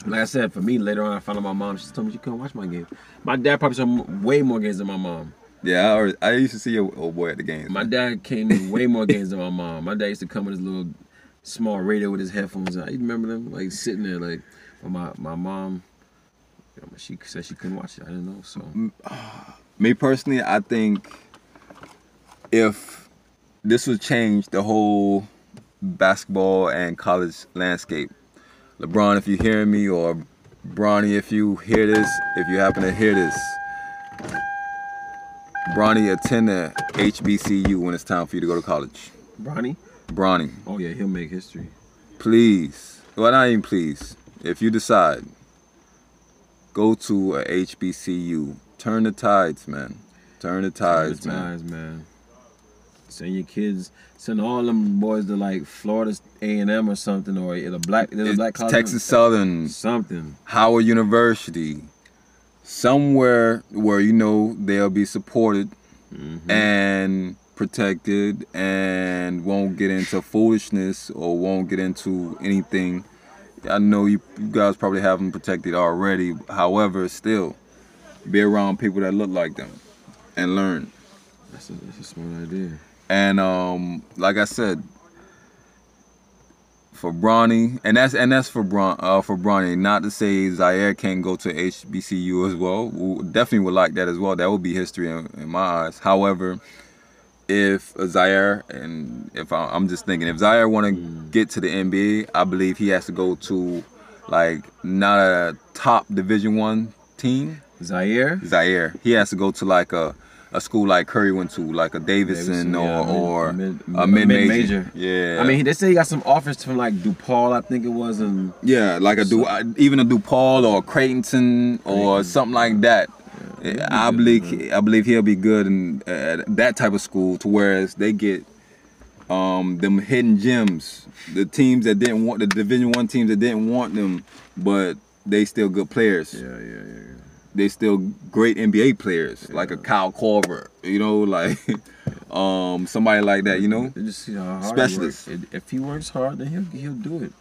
Like I said, for me later on, I found out my mom. She told me you couldn't watch my game. My dad probably saw way more games than my mom. Yeah, I, I used to see your old boy at the games. My dad came to way more games than my mom. My dad used to come with his little small radio with his headphones. I remember them like sitting there like. My my mom, you know, she said she couldn't watch it. I didn't know. So uh, Me personally, I think if this would change the whole basketball and college landscape, LeBron, if you hear me, or Bronny, if you hear this, if you happen to hear this, Bronny, attend the HBCU when it's time for you to go to college. Bronny, Bronny, oh yeah, he'll make history. please, well, not even please, if you decide, go to a HBCU. Turn the tides, man. Turn the tides, Turn the man. tides, man. Send your kids, send all them boys to like Florida A and M or something, or a black, there's a black college. Texas Southern, Something. Howard University, somewhere where you know they'll be supported Mm-hmm. and protected and won't get into foolishness or won't get into anything. I know you, you guys probably have them protected already. However, still be around people that look like them and learn. That's a, that's a smart idea. And um, like I said, for Bronny, and that's and that's for Bron uh, for Bronny. Not to say Zaire can't go to HBCU as well. We definitely would like that as well. That would be history in, in my eyes. However, if Zaire and if I, I'm just thinking, if Zaire want to hmm. get to the NBA, I believe he has to go to like not a top Division One team. Zaire. Zaire. He has to go to like a a school like Curry went to, like a Davidson, Davidson, or yeah, mid- or mid- a mid- mid major. Yeah. I mean, they say he got some offers from like DePaul, I think it was, and yeah, like a Du, even a DePaul or a Creighton or Creighton. something like that. I believe I believe he'll be good in uh, that type of school to whereas they get um them hidden gems, the teams that didn't want the Division One teams that didn't want them, but they still good players. yeah, yeah, yeah. yeah. they still great NBA players, like a Kyle Korver, you know, like um somebody like that, you know. Just how hard Specialist. If he works hard, then he'll he'll do it.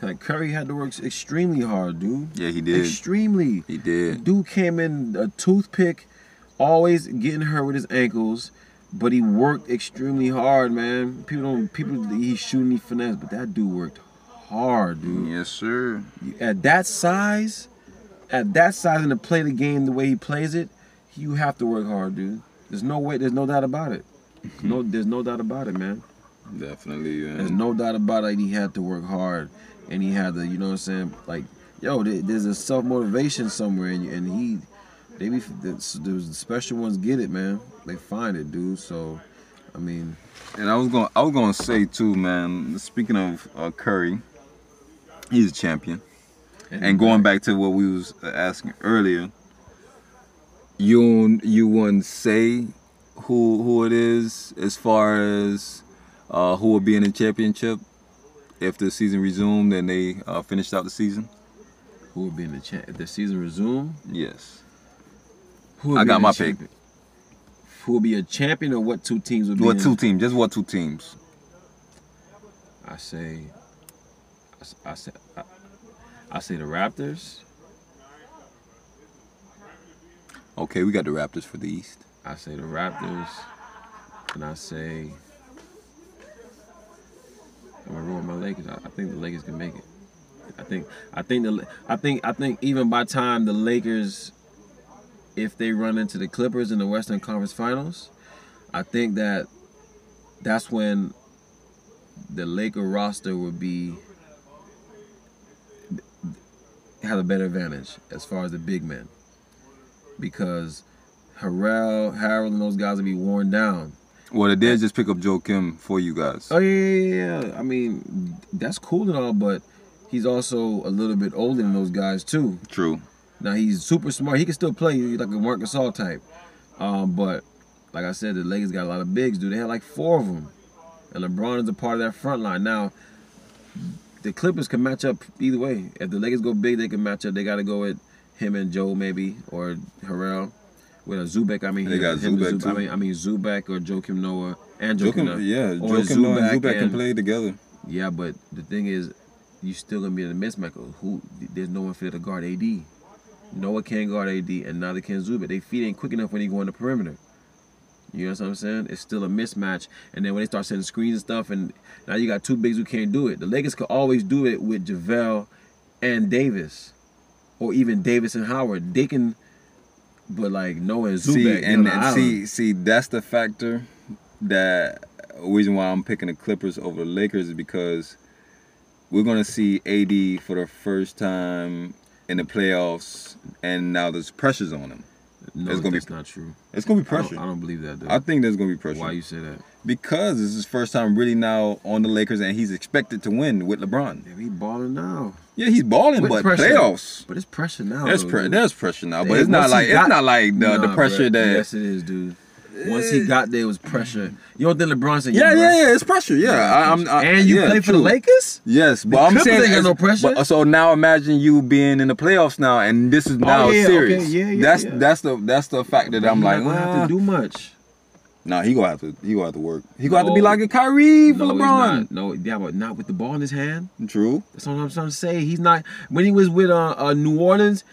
Like Curry had to work extremely hard, dude. Yeah, he did. Extremely. He did. Dude came in a toothpick, always getting hurt with his ankles, but he worked extremely hard, man. People don't people he's shooting, he finesse, but that dude worked hard, dude. Yes, sir. At that size, at that size and to play the game the way he plays it, you have to work hard, dude. There's no way, there's no doubt about it. No, there's no doubt about it, man. Definitely. There's no doubt about it. He had to work hard, and he had the you know what I'm saying? Like, yo, there's a self motivation somewhere, and, and he, they be the, the special ones get it, man. They find it, dude. So, I mean, And I was going. I was going to say too, man. Speaking of uh, Curry, he's a champion. And going back to what we was asking earlier, you you wouldn't say who who it is as far as uh, who will be in the championship if the season resumed and they uh, finished out the season. who would be in the cha- if the season resumed? Yes, Who I be got my the pick. Who would be a champion, or what two teams would be? what in- two teams? Just what two teams? I say, I say, I, I say the Raptors. Okay, we got the Raptors for the East. I say the Raptors, and I say I'm gonna ruin my Lakers. I, I think the Lakers can make it. I think I think the I think I think even by time the Lakers, if they run into the Clippers in the Western Conference Finals, I think that that's when the Laker roster would be have a better advantage as far as the big men because Harrell, Harold, and those guys will be worn down. Well, they did just pick up Joakim for you guys. Oh yeah, yeah, yeah. I mean, that's cool and all, but he's also a little bit older than those guys too. True. Now he's super smart. He can still play He's like a Marc Gasol type. Um, but like I said, the Lakers got a lot of bigs, dude. They had like four of them, and LeBron is a part of that front line. Now, the Clippers can match up either way. If the Lakers go big, they can match up. They got to go with him and Joe maybe or Harrell. With a Zubac, I mean, They got Zubac, Zub- I mean, I mean Zubac or Joakim Noah and Joe Joakim Kim, Noah. yeah, Or Joakim and Zubek Zubac can and- play together. Yeah, but the thing is, you still gonna be in a mismatch. Who? There's no one fit to guard AD. Noah can't guard AD, and neither can Zubac. They feet ain't quick enough when he go on the perimeter. You know what I'm saying? It's still a mismatch. And then when they start sending screens and stuff, and now you got two bigs who can't do it. The Lakers could always do it with JaVale and Davis, or even Davis and Howard. They can, but like Noah and Zubac. See, and, and see, see, that's the factor that reason why I'm picking the Clippers over the Lakers is because we're gonna see AD for the first time in the playoffs, and now there's pressures on him. no, it's gonna be- that's not true. It's gonna be I don't, pressure. I don't believe that. Though. I think there's gonna be pressure. Why you say that? Because this is his first time really now on the Lakers, and he's expected to win with LeBron. Yeah, he balling now. Yeah, he's balling, With but pressure. playoffs. But it's pressure now. There's though, pre- there's pressure now, but it's not like got- it's not like the, the pressure bruh. that. Yes, it is, dude. Eh. Once he got there, it was pressure. You don't think LeBron said, Yeah, yeah, yeah. It's pressure. Yeah, I, I'm. I, and you yeah, play for the. Lakers? Yes, but The I'm Clippers saying ain't no pressure. but- so now imagine you being in the playoffs now, and this is oh, now Oh, yeah, serious. okay, yeah, yeah, that's yeah. that's the that's the fact that I'm like, I don't have to do much. Nah, he gonna have to he gonna have to work. He gonna have to be like a Kyrie for No, LeBron. not. No, yeah, but not with the ball in his hand. True. That's what I'm trying to say. He's not. When he was with uh, uh New Orleans,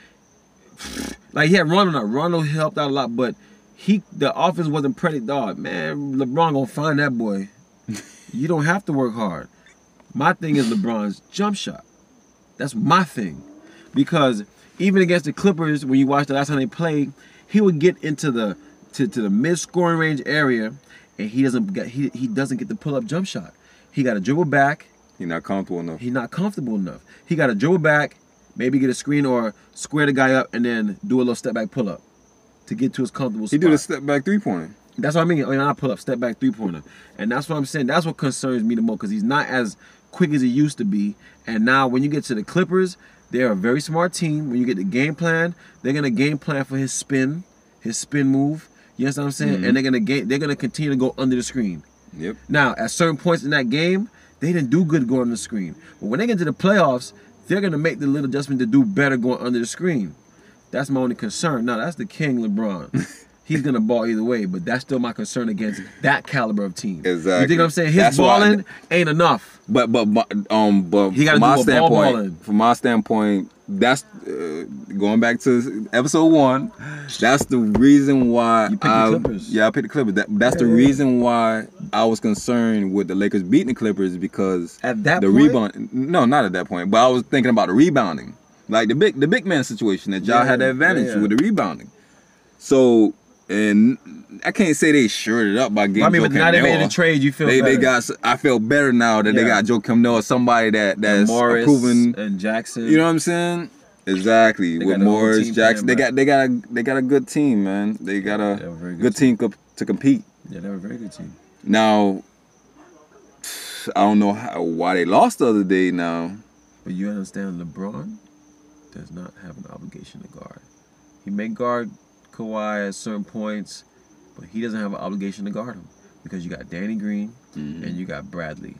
like he had Rondo. Rondo helped out a lot, but he the offense wasn't pretty dog. Man, LeBron gonna find that boy. you don't have to work hard. My thing is LeBron's jump shot. That's my thing, because even against the Clippers, when you watch the last time they played, he would get into the to, to the mid scoring range area, and he doesn't get he, he doesn't get the pull up jump shot. He got to dribble back. He's not comfortable enough. He's not comfortable enough. He got to dribble back, maybe get a screen or square the guy up, and then do a little step back pull up to get to his comfortable spot. He spot. did a step back three pointer. That's what I mean. I mean, not pull up, step back three pointer, and that's what I'm saying. That's what concerns me the most because he's not as quick as he used to be. And now when you get to the Clippers, they're a very smart team. When you get the game plan, they're gonna game plan for his spin, his spin move. You know what I'm saying? And they're gonna game, they're gonna continue to go under the screen. Yep. Now, at certain points in that game, they didn't do good going on the screen. But when they get to the playoffs, they're gonna make the little adjustment to do better going under the screen. That's my only concern. Now, that's the king LeBron. he's gonna ball either way. But that's still my concern against that caliber of team. Exactly. You think what I'm saying? His That's why I- balling ain't enough. But but but, um but He gotta from my do a ball standpoint, balling. from my standpoint, that's uh, going back to episode one. That's the reason why You picked the I Clippers. yeah I picked the Clippers. That, that's the Yeah, yeah. reason why I was concerned with the Lakers beating the Clippers because At that the point? rebound. No, not at that point. But I was thinking about the rebounding, like the big the big man situation that y'all Yeah, had the advantage yeah. with the rebounding. So and I can't say they shored it up by getting. I mean, Joe but now they made Noah. the trade. You feel They, they better. got. s- I feel better now that they Yeah. got Joakim Noah, somebody that that's Morris proven. and Jackson. You know what I'm saying? Exactly. They With got whole Morris team Jackson, they playing got they got a they got a good team, man. They got a a very good good team co- to compete. yeah, they were a very good team. Now, I don't know how, why they lost the other day. Now, But you understand, LeBron does not have an obligation to guard. He may guard Kawhi at certain points, but he doesn't have an obligation to guard him because you got Danny Green Mm-hmm. and you got Bradley.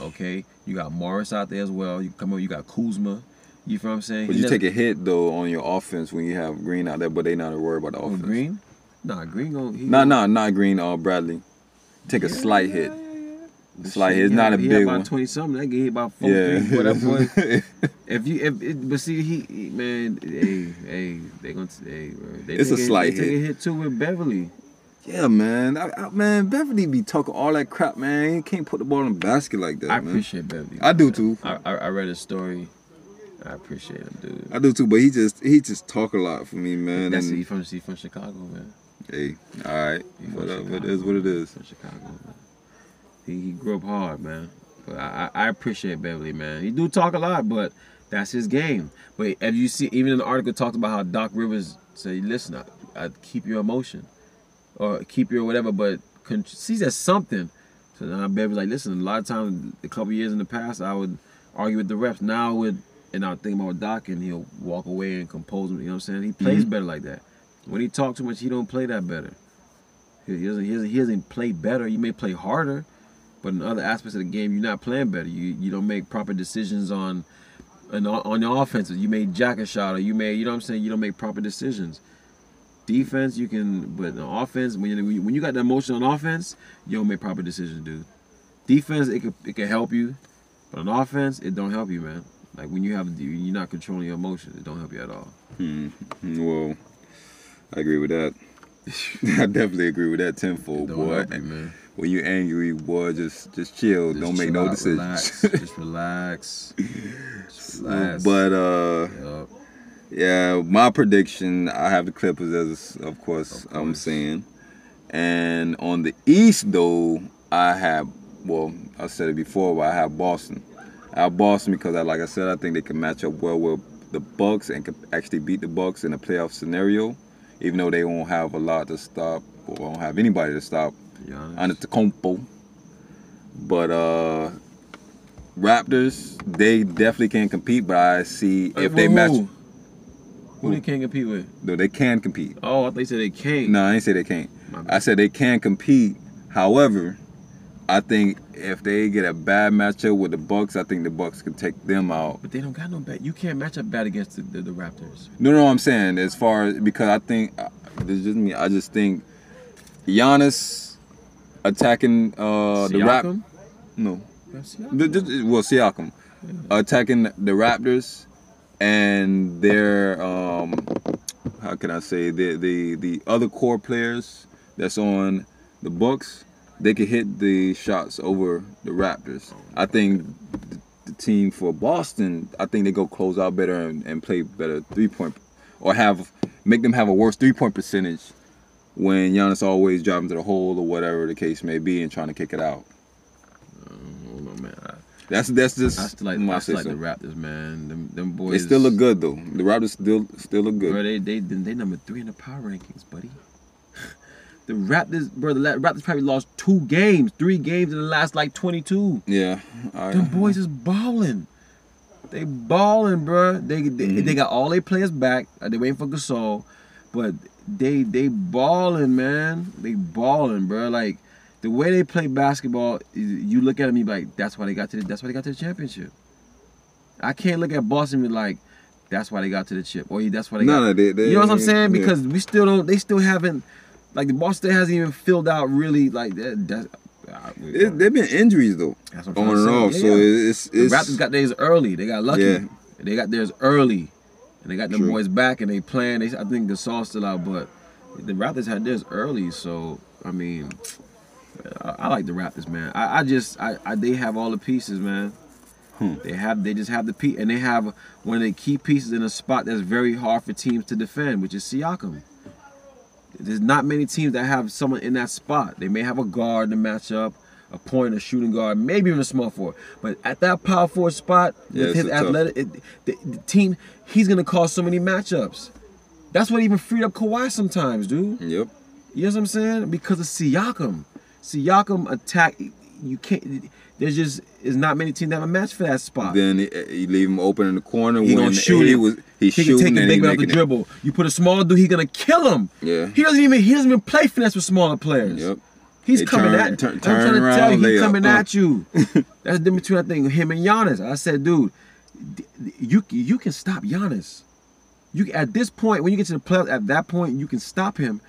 Okay, you got Morris out there as well. You come up, you got Kuzma. You feel what I'm saying? but He you doesn't- take a hit though on your offense when you have Green out there, but they not worried about the offense. Green? Nah, Green gon' he No, gon- no, not Green. Uh, Bradley. Take a Yeah, slight hit. Yeah, like hit. It's he not had- a he had about one. Twenty something. That gave about four, Yeah. three, whatever. If you, if it, but see, he, he man, hey, hey, they gonna, hey, bro, they It's a take slight they take hit. a hit too with Beverley. Yeah, man. I, I, man, Beverley be talking all that crap, man. He can't put the ball in the basket like that, I man. appreciate Beverley. I do man. too. I, I, I read a story. I appreciate him, dude. I do too, but he just he just talk a lot for me, man. That's and he from he from Chicago, man. hey, all right, He whatever. It is what it is. From Chicago, man. He he grew up hard, man. But I, I appreciate Beverley, man. He do talk a lot, but that's his game. But if you see, even in the article talked about how Doc Rivers said, "Listen, I, I keep your emotion, or keep your whatever, but con- see that something." So now Beverley's like, "Listen, a lot of times, a couple years in the past, I would argue with the refs. Now with and I'll think about Doc, and he'll walk away and compose him. You know what I'm saying? He plays mm-hmm. better like that. When he talks too much, he don't play that better. He he doesn't, he doesn't, he doesn't play better. He may play harder, but in other aspects of the game, you're not playing better. You you don't make proper decisions on on, on your offenses. You made jack a shot, or you made you know what I'm saying. You don't make proper decisions. Defense, you can, but on offense, when you when you got the emotion on offense, you don't make proper decisions, dude. Defense, it could it can help you, but on offense, it don't help you, man. Like when you have you're not controlling your emotions, it don't help you at all. Hmm. Well, I agree with that. I definitely agree with that tenfold, boy. you, man. When you angry, boy, just just chill. Just Don't make no out, decisions. Relax. Just relax. Just relax. but uh, Yup. yeah, my prediction, I have the Clippers as, of course, Of I'm saying. And on the East, though, I have, well, I said it before, but I have Boston. I have Boston because, I, like I said, I think they can match up well with the Bucks and can actually beat the Bucks in a playoff scenario, even though they won't have a lot to stop or won't have anybody to stop Giannis. Antetokounmpo. But uh Raptors, they definitely can't compete, but I see Hey, if they match Who, who they can't compete with? No, they can compete. Oh, I thought you said they can't. No, I ain't say they can't. I said they can compete. However, I think if they get a bad matchup with the Bucks, I think the Bucks can take them out. But they don't got no bad. You can't match up bad against the, the, the Raptors. No, no, I'm saying as far as because I think uh, this is just me. I just think Giannis attacking uh the rap. No, The- the- well, Siakam attacking the Raptors and their um, how can I say the the the other core players that's on the Bucks, they could hit the shots over the Raptors. I think the, the team for Boston, I think they go close out better and, and play better three point or have make them have a worse three point percentage when Giannis always driving to the hole or whatever the case may be and trying to kick it out. Hold on, man. I, That's that's just I still like, my I still like the. Raptors, man. Them, them boys. They still look good though. The Raptors still still look good. Bro, they they they number three in the power rankings, buddy. The Raptors, bro. The Raptors probably lost two games, three games in the last like 22. Yeah. I, Them boys is balling. They balling, bro. They they, Mm-hmm. they got all their players back. They waiting for Gasol, but they they balling, man. They balling, bro. Like the way they play basketball, you look at them, you like, that's why they got to the, that's why they got to the championship. I can't look at Boston and be like, That's why they got to the chip. Or that's why they No, got. no, they- they- you know what I'm saying? yeah. Because we still don't. They still haven't. Like the Boston hasn't even filled out really like that. That uh, It, they've been injuries though, That's what on and off. say. So Yeah, yeah. it's the it's Raptors got theirs early. They got lucky. Yeah. They got theirs early, and they got the True. boys back and they playing. They, I think Gasol's still out, but the Raptors had this early. So I mean, I, I like the Raptors, man. I, I just I, I they have all the pieces, man. Hmm. They have they just have the piece, and they have one of the key pieces in a spot that's very hard for teams to defend, which is Siakam. There's not many teams that have someone in that spot. They may have a guard to match up, a point, a shooting guard, maybe even a small forward. But at that power forward spot, Yeah, with his a athletic, it, the, the team, he's gonna cause so many matchups. That's what even freed up Kawhi sometimes, dude. Yep. You know what I'm saying? Because of Siakam. Siakam attack. You can't. There's just is not many teams that have a match for that spot. Then he, he leave him open in the corner. He when gonna shoot he was he, he can shooting take the big man off the making it. dribble. You put a small dude, he gonna kill him. Yeah. He doesn't even he doesn't even play finesse with smaller players. Yep. He's They coming turn- at. turn- I'm turn trying to tell you, he's coming Uh. at you. That's the difference between I think him and Giannis. I said, dude, you you can stop Giannis. You at this point when you get to the playoffs, at that point you can stop him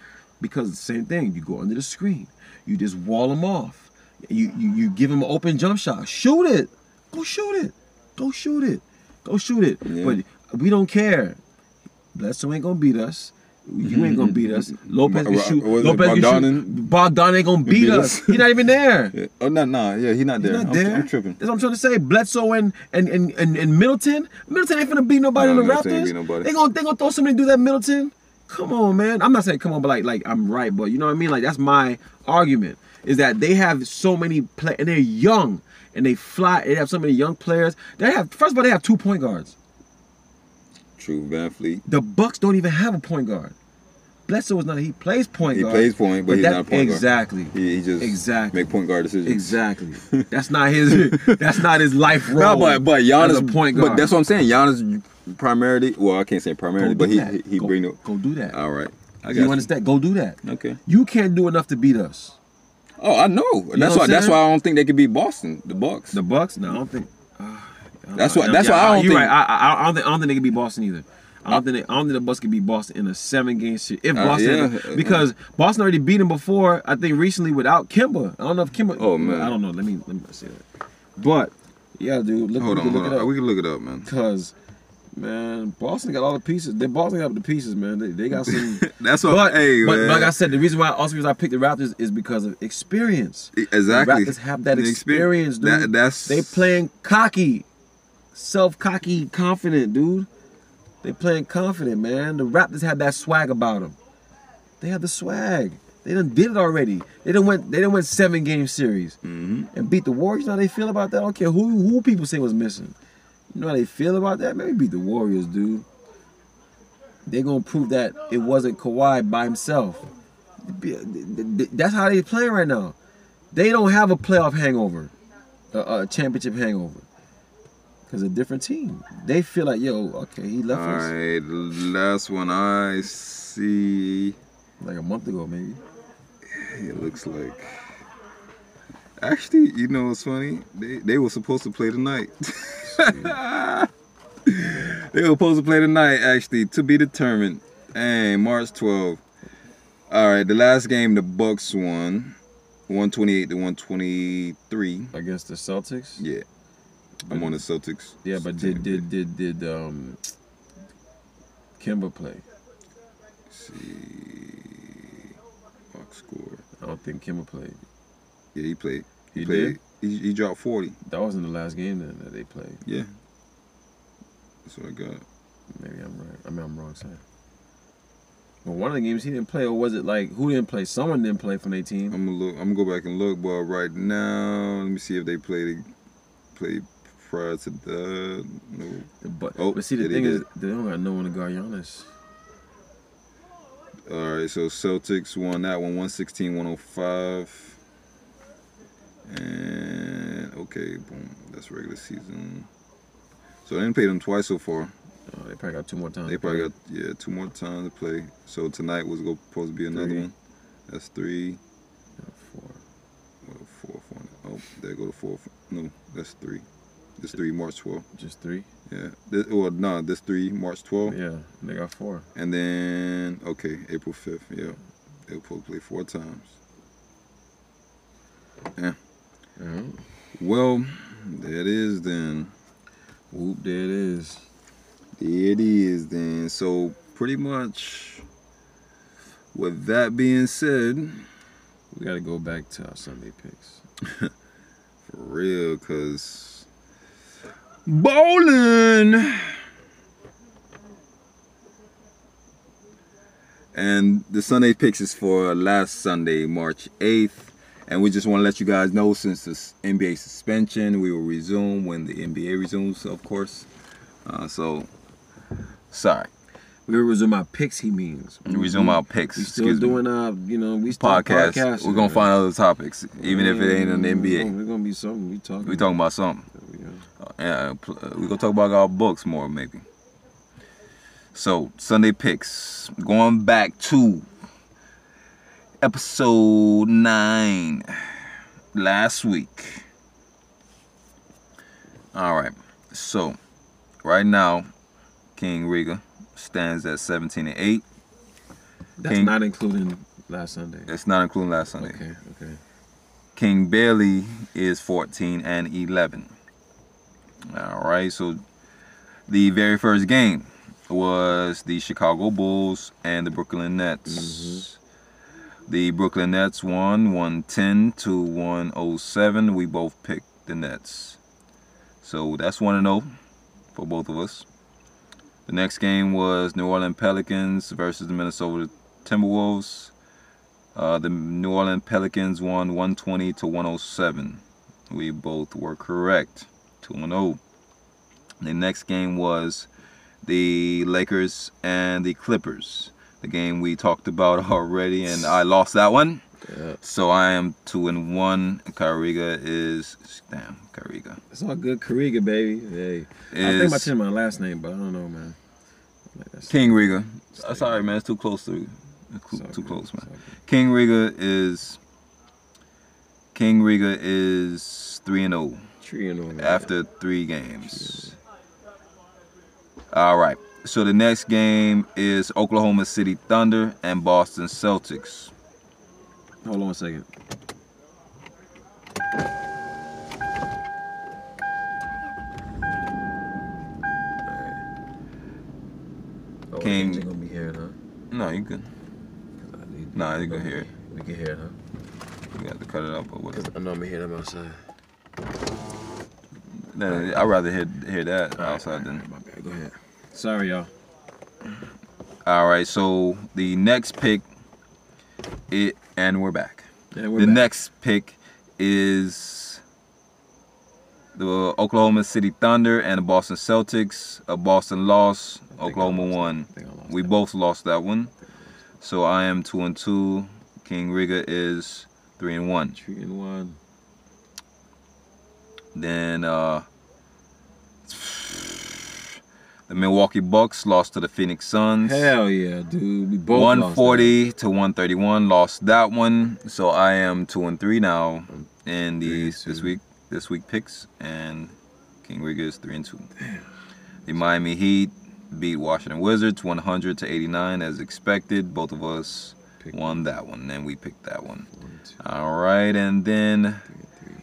because the same thing. You go under the screen. You just wall him off. You you, you give him an open jump shot. Shoot it. Go shoot it. Go shoot it. Go shoot it. Yeah. But we don't care. Bledsoe ain't gonna beat us. You ain't gonna beat us. Mm-hmm. Lopez can shoot. was Lopez can Bogdanin? shoot. Bogdan ain't gonna beat beat us. us? He's not even there. Yeah. Oh no, no, yeah, he's not there. He's not I'm, there. I'm tripping. That's what I'm trying to say. Bledsoe and and and, and, and Middleton. Middleton ain't finna beat nobody in the Raptors. They gonna they gonna throw somebody to do that Middleton. Come on, man. I'm not saying come on, but like like I'm right, but you know what I mean. Like that's my argument is that they have so many play and they're young and they fly. They have so many young players. They have first of all they have two point guards. True, VanVleet. The Bucks don't even have a point guard. Bledsoe is not. He plays point He guard. plays point, but he's that- not a point guard. exactly. He, he just Exactly. make point guard decisions. Exactly. That's not his. That's not his life role. No, but but Giannis a point guard. But that's what I'm saying. Giannis primarily. Well, I can't say primarily, but he that. he, he go, bring the. Go do that. All right, I got you understand? Go do that. Okay. You can't do enough to beat us. Oh, I know. know That's what why. That's why I don't think they could beat Boston. The Bucks. The Bucks? No, I don't think. Uh, That's what. that's why I don't You're think- right. I, I, I don't think. I don't think they can beat Boston either. I don't think. They, I don't think the Bucks can beat Boston in a seven-game series. If Uh, Boston, yeah. because Boston already beat them before. I think recently without Kemba. I don't know if Kemba. Oh, man. I don't know. Let me let me say that. But yeah, dude. Look, hold we on, can hold look it on. up. We can look it up, man. Cause, man, Boston got all the pieces. They Boston got the pieces, man. They, they got some. That's what. but, hey, but, man. like I said, the reason why also reason I picked the Raptors is because of experience. exactly. The Raptors have that The exper- experience, dude. That, that's They playing cocky, self cocky, confident, dude. They playing confident, man. The Raptors had that swag about them. They have the swag. They done did it already. They done went. They done went seven game series Mhm. and beat the Warriors. You know how they feel about that. I don't care who who people say was missing. You know how they feel about that. Maybe beat the Warriors, dude. They're gonna prove that it wasn't Kawhi by himself. That's how they playing right now. They don't have a playoff hangover, a, a championship hangover, because a different team. They feel like, yo, okay, he left All us right, the last one I see. like a month ago, maybe. It looks like. Actually, you know what's funny? They they were supposed to play tonight. they were supposed to play tonight, actually, to be determined. And March 12th. All right, the last game the Bucks won, 128 to 123. Against the Celtics. Yeah, I'm on the Celtics. Yeah, but did did did did um Kemba play? see box score. I don't think Kemba played. Yeah, he played. He played. He, he dropped 40. That wasn't the last game then that they played. Yeah. That's what I got. Maybe I'm right. I mean I'm wrong side. But one of the games he didn't play, or was it like who didn't play? Someone didn't play from their team. I'm gonna look. I'm gonna go back and look. But right now, let me see if they played. Played prior to that. No. But, Oh, but see the thing is, did. they don't got no one to guard Giannis. All right. So Celtics won that one, 116, 105. And okay, boom. That's regular season. So they didn't pay them twice so far. Oh, they probably got two more times. They probably got yeah two more times to play. So tonight was supposed to be another Three. one. That's three. four. Well, fourth one. Oh, there go the four. No, that's three. That's three. March 12th. Just three. Yeah. This, well, no, this three March 12th, Yeah, they got four. and then okay April 5th. Yeah, they'll probably play four times. Mhm. Well, there it is then. Whoop, there it is. There it is then. So pretty much, with that being said, We got to go back to our Sunday picks. for real, cause bowling. And the Sunday picks is for last Sunday, March 8th. And we just want to let you guys know since this NBA suspension, we will resume when the NBA resumes, of course. Uh, so, sorry. We resume our picks. He means We Resume our picks. We still excuse me. doing uh, you know, we still podcast. podcasting, We're gonna find other topics, even if it ain't in the NBA. We're gonna be something we talking. We talking about something. Uh, we gonna talk about our books more maybe. So Sunday picks, going back to episode nine last week. All right, so right now, King Riga stands at seventeen and eight. That's King- not including last Sunday. It's not including last Sunday. Okay, okay. King Bailey is 14 and 11. All right, so the very first game was the Chicago Bulls and the Brooklyn Nets. The Brooklyn Nets won 110 to 107. We both picked the Nets. So that's 1 0 for both of us. The next game was New Orleans Pelicans versus the Minnesota Timberwolves. Uh, the New Orleans Pelicans won 120 to 107. We both were correct. 2 0. The next game was the Lakers and the Clippers. The game we talked about already, and I lost that one. Yeah. So I am 2 and 1. Kariga is. Damn, Kariga. It's all good, Kariga, baby. Hey, I think about Is changing my last name, but I don't know, man. Like King Riga. Uh, Sorry, man. It's too close to. Too, too close, man. King Riga is. King Riga is 3 and 0. Tree and all that. after three games. All right. So the next game is Oklahoma City Thunder and Boston Celtics. Hold on a second. Oh, King- King gonna be hearing, huh? No, you can. 'Cause I need- Nah, you can gonna hear it. We can hear it, huh? You got to cut it up or Cause whatever. I know I'm gonna hear them outside. Then I'd rather hear hear that All right, outside all right, than. My bad. Go ahead. Sorry, y'all. All right. So the next pick, it and we're back. Yeah, we're the back. next pick is the Oklahoma City Thunder and the Boston Celtics. A Boston loss. I think I Oklahoma lost won. that. I think I lost We that. both lost that one. So I am two and two. King Riga is three and one. Three and one. Then uh the Milwaukee Bucks lost to the Phoenix Suns. Hell yeah, dude. We both lost 140 to 131 lost that one. So I am two and three now in these this week this week picks and King Riga is three and two. The Miami Heat beat Washington Wizards 100 to 89 as expected. Both of us won that one and we picked that one. All right, and then.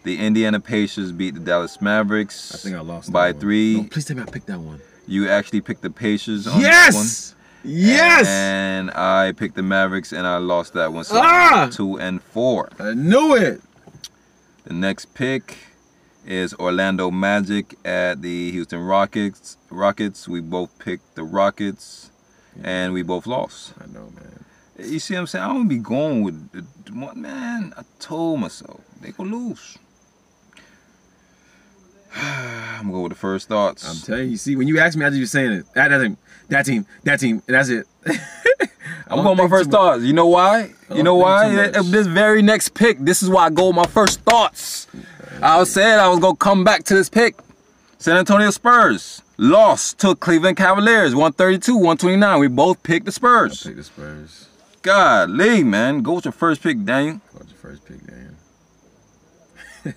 The Indiana Pacers beat the Dallas Mavericks. I think I lost by three. No, please tell me I picked that one. You actually picked the Pacers on that one. Yes. Yes. And I picked the Mavericks and I lost that one. So Ah! two and four. I knew it. The next pick is Orlando Magic at the Houston Rockets. Rockets. We both picked the Rockets, and we both lost. I know, man. You see what I'm saying? I don't be going with the, the- man. I told myself they gonna lose. I'm gonna go with the first thoughts. I'm telling you. See, when you ask me, I just be saying it. That, that team, that team, that team, and that's it. I I'm going my first thoughts. You know why? You know why? This very next pick, this is why I go with my first thoughts. I was saying I was gonna come back to this pick. San Antonio Spurs lost to Cleveland Cavaliers, 132, 129. We both picked the I Spurs. picked the Spurs. Golly, man. Go with your first pick, Daniel. What's your first pick, Dan?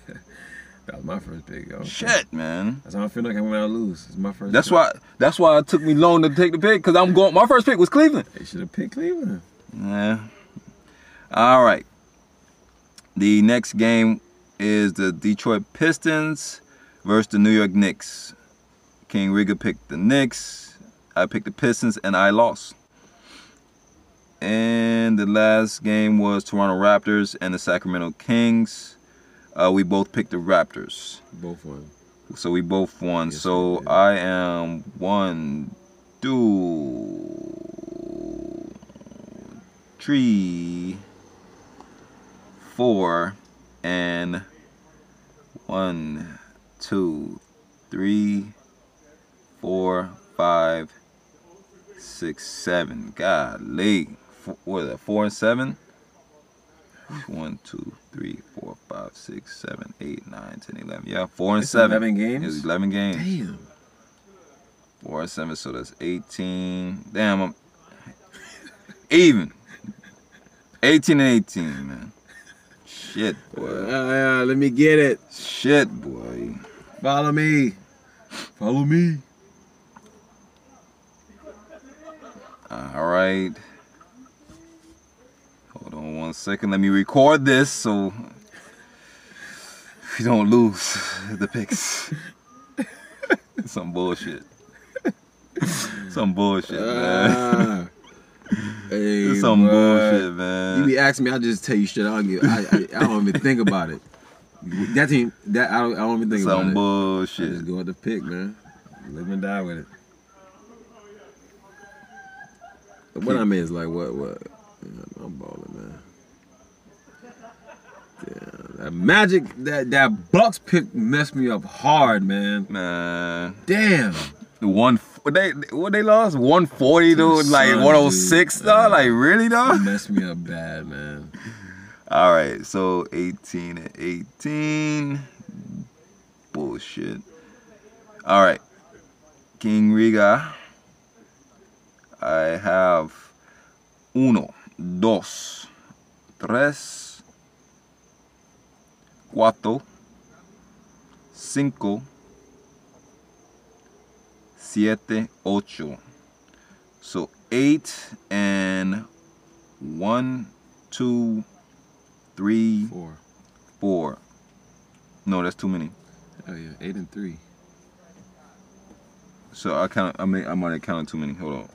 That was my first pick. Okay. Shit, man. That's how I feel like I'm gonna lose. It's my first. That's pick. why. That's why it took me long to take the pick because I'm going. My first pick was Cleveland. They should have picked Cleveland. Yeah. All right. The next game is the Detroit Pistons versus the New York Knicks. King Riga picked the Knicks. I picked the Pistons and I lost. And the last game was Toronto Raptors and the Sacramento Kings. Uh, we both picked the Raptors. Both won. So we both won. Yes, so. I am one, two, three, four, and one, two, three, four, five, six, seven. Golly. F- What is that? Four and seven? One, two, three, four, five, six, seven, eight, nine, ten, eleven. Yeah, four and It's seven. 11 games? It's eleven games. Damn. Four and seven, so that's eighteen. Damn, I'm even. Eighteen and eighteen, man. Shit, boy. Uh, let me get it. Shit, boy. Follow me. Follow me. All right. Hold on one second. Let me record this so we don't lose the picks. Some bullshit. Some bullshit, man. Ah. hey, Some boy. bullshit, man. You be asking me, I just tell you shit. I don't give. I, I, I don't even think about it. That team, that I don't, I don't even think Some about it. I bullshit. just go with the pick, man. Live and die with it. What I mean is like what what. I'm balling, man. Yeah, that magic that that Bucks pick messed me up hard, man. Man, Damn. the one what they what they lost one forty to Suns, like dude. one oh six though. Like really though. messed me up bad, man. All right, so eighteen and eighteen. Bullshit. All right, King Riga. I have uno, dos, tres, cuatro, cinco, siete, ocho. So eight and one, two, three, Four. four. No, that's too many. Oh yeah, eight and three. So I count. I mean, I might have counted too many. Hold on.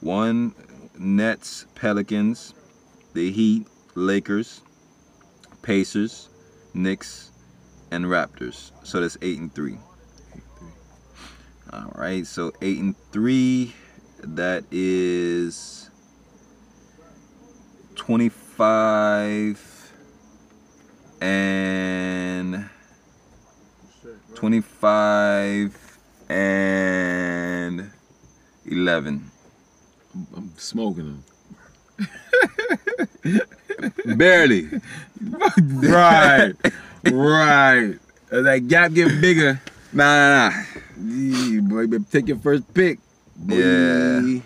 One, Nets, Pelicans, the Heat, Lakers, Pacers, Knicks, and Raptors. So that's eight and three. All right. So eight and three. That is twenty-five and twenty-five and eleven. I'm smoking them. Barely. right, right. As that gap get bigger, Nah, nah, nah. yeah, boy, take your first pick. Boy. Yeah.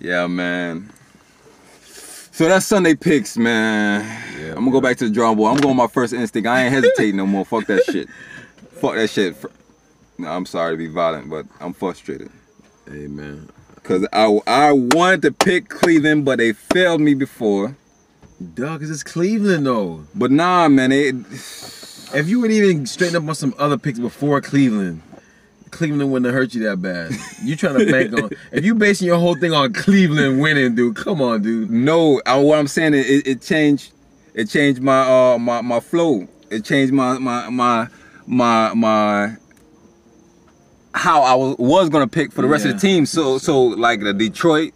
Yeah, man. So that's Sunday picks, man. Yeah, I'm gonna go back to the drawing board. I'm going my first instinct. I ain't hesitating no more. Fuck that shit. Fuck that shit. No, I'm sorry to be violent, but I'm frustrated. Hey man, Cause I I wanted to pick Cleveland, but they failed me before. dog, cause it's Cleveland though. But nah, man, it If you would even straighten up on some other picks before Cleveland, Cleveland wouldn't have hurt you that bad. You trying to bank on? If you basing your whole thing on Cleveland winning, dude, come on, dude. No, I, what I'm saying is it, it changed. It changed my uh my my flow. It changed my my my my my how I was, was gonna pick for the rest of the team. So so like the Detroit,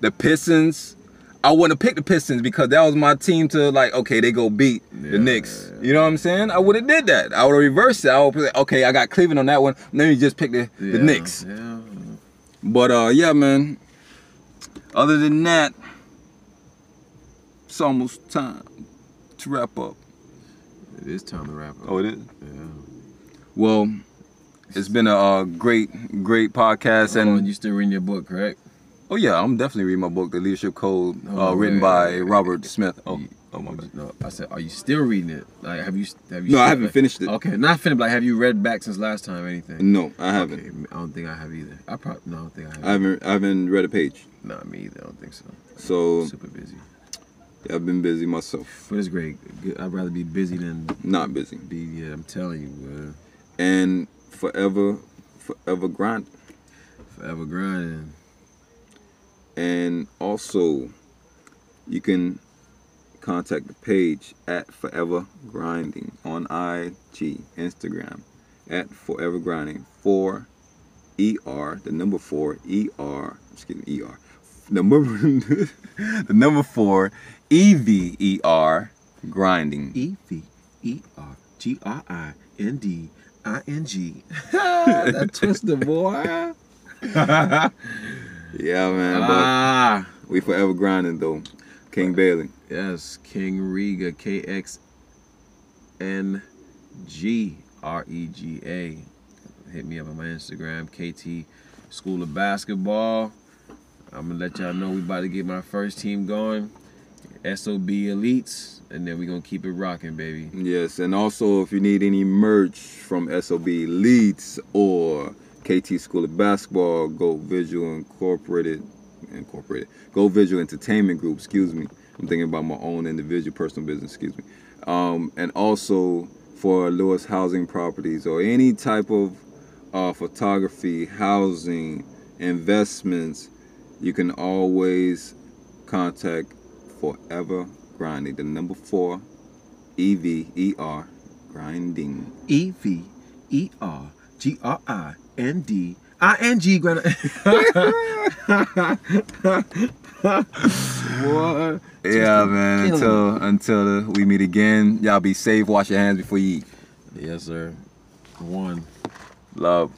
the Pistons. I wouldn't have picked the Pistons because that was my team to like. Okay, they go beat Yeah, the Knicks. You know what I'm saying? I would have did that. I would have reversed it. I would like, okay, I got Cleveland on that one. Let me just pick the the Knicks. Yeah. But uh, yeah, man. Other than that, it's almost time to wrap up. It is time to wrap up. Oh, it is. yeah. Well, it's been a uh, great, great podcast, Oh, and you still reading your book, correct? oh yeah, I'm definitely reading my book, The Leadership Code, Oh, uh, written yeah, by yeah, yeah. Robert Smith. Oh, Oh my bad. No, I said, are you still reading it? Like, have you? Have you? No, I haven't finished it. Okay, not finished. But like, have you read back since last time? or Anything? No, I haven't. Okay, I don't think I have either. I probably no, I don't think I have. I haven't. I haven't read a page. Not me either. I don't think so. So I'm Super busy, yeah, I've been busy myself. but it's great. I'd rather be busy than Not busy. be. Yeah, I'm telling you, And forever, forever grind. uh, forever grinding. And also, you can contact the page at Forever Grinding on IG, Instagram, at Forever Grinding. Four E R, the number four E R. Excuse me, E R. Number the number four E V E R grinding. E V E R G R I N D I N G. That twisted boy. Yeah, man. Ah. we forever grinding though. King Bailey. Yes, King Riga, K X N G R E G A. Hit me up on my Instagram, KT School of Basketball. I'm gonna let y'all know we about to get my first team going. SOB Elites, and then we gonna keep it rocking, baby. Yes, and also if you need any merch from SOB Elites or KT School of Basketball, Go Visual Incorporated, Incorporated, Go Visual Entertainment Group. Excuse me, I'm thinking about my own individual personal business. Excuse me, um, and also for Lewis Housing Properties or any type of uh, photography, housing, investments, you can always contact Forever Grinding. The number four E V E R grinding. E V E R G R I N D I N G. What? Yeah, man. Until until we meet again, y'all be safe. Wash your hands before you eat. Yes, sir. One. Love.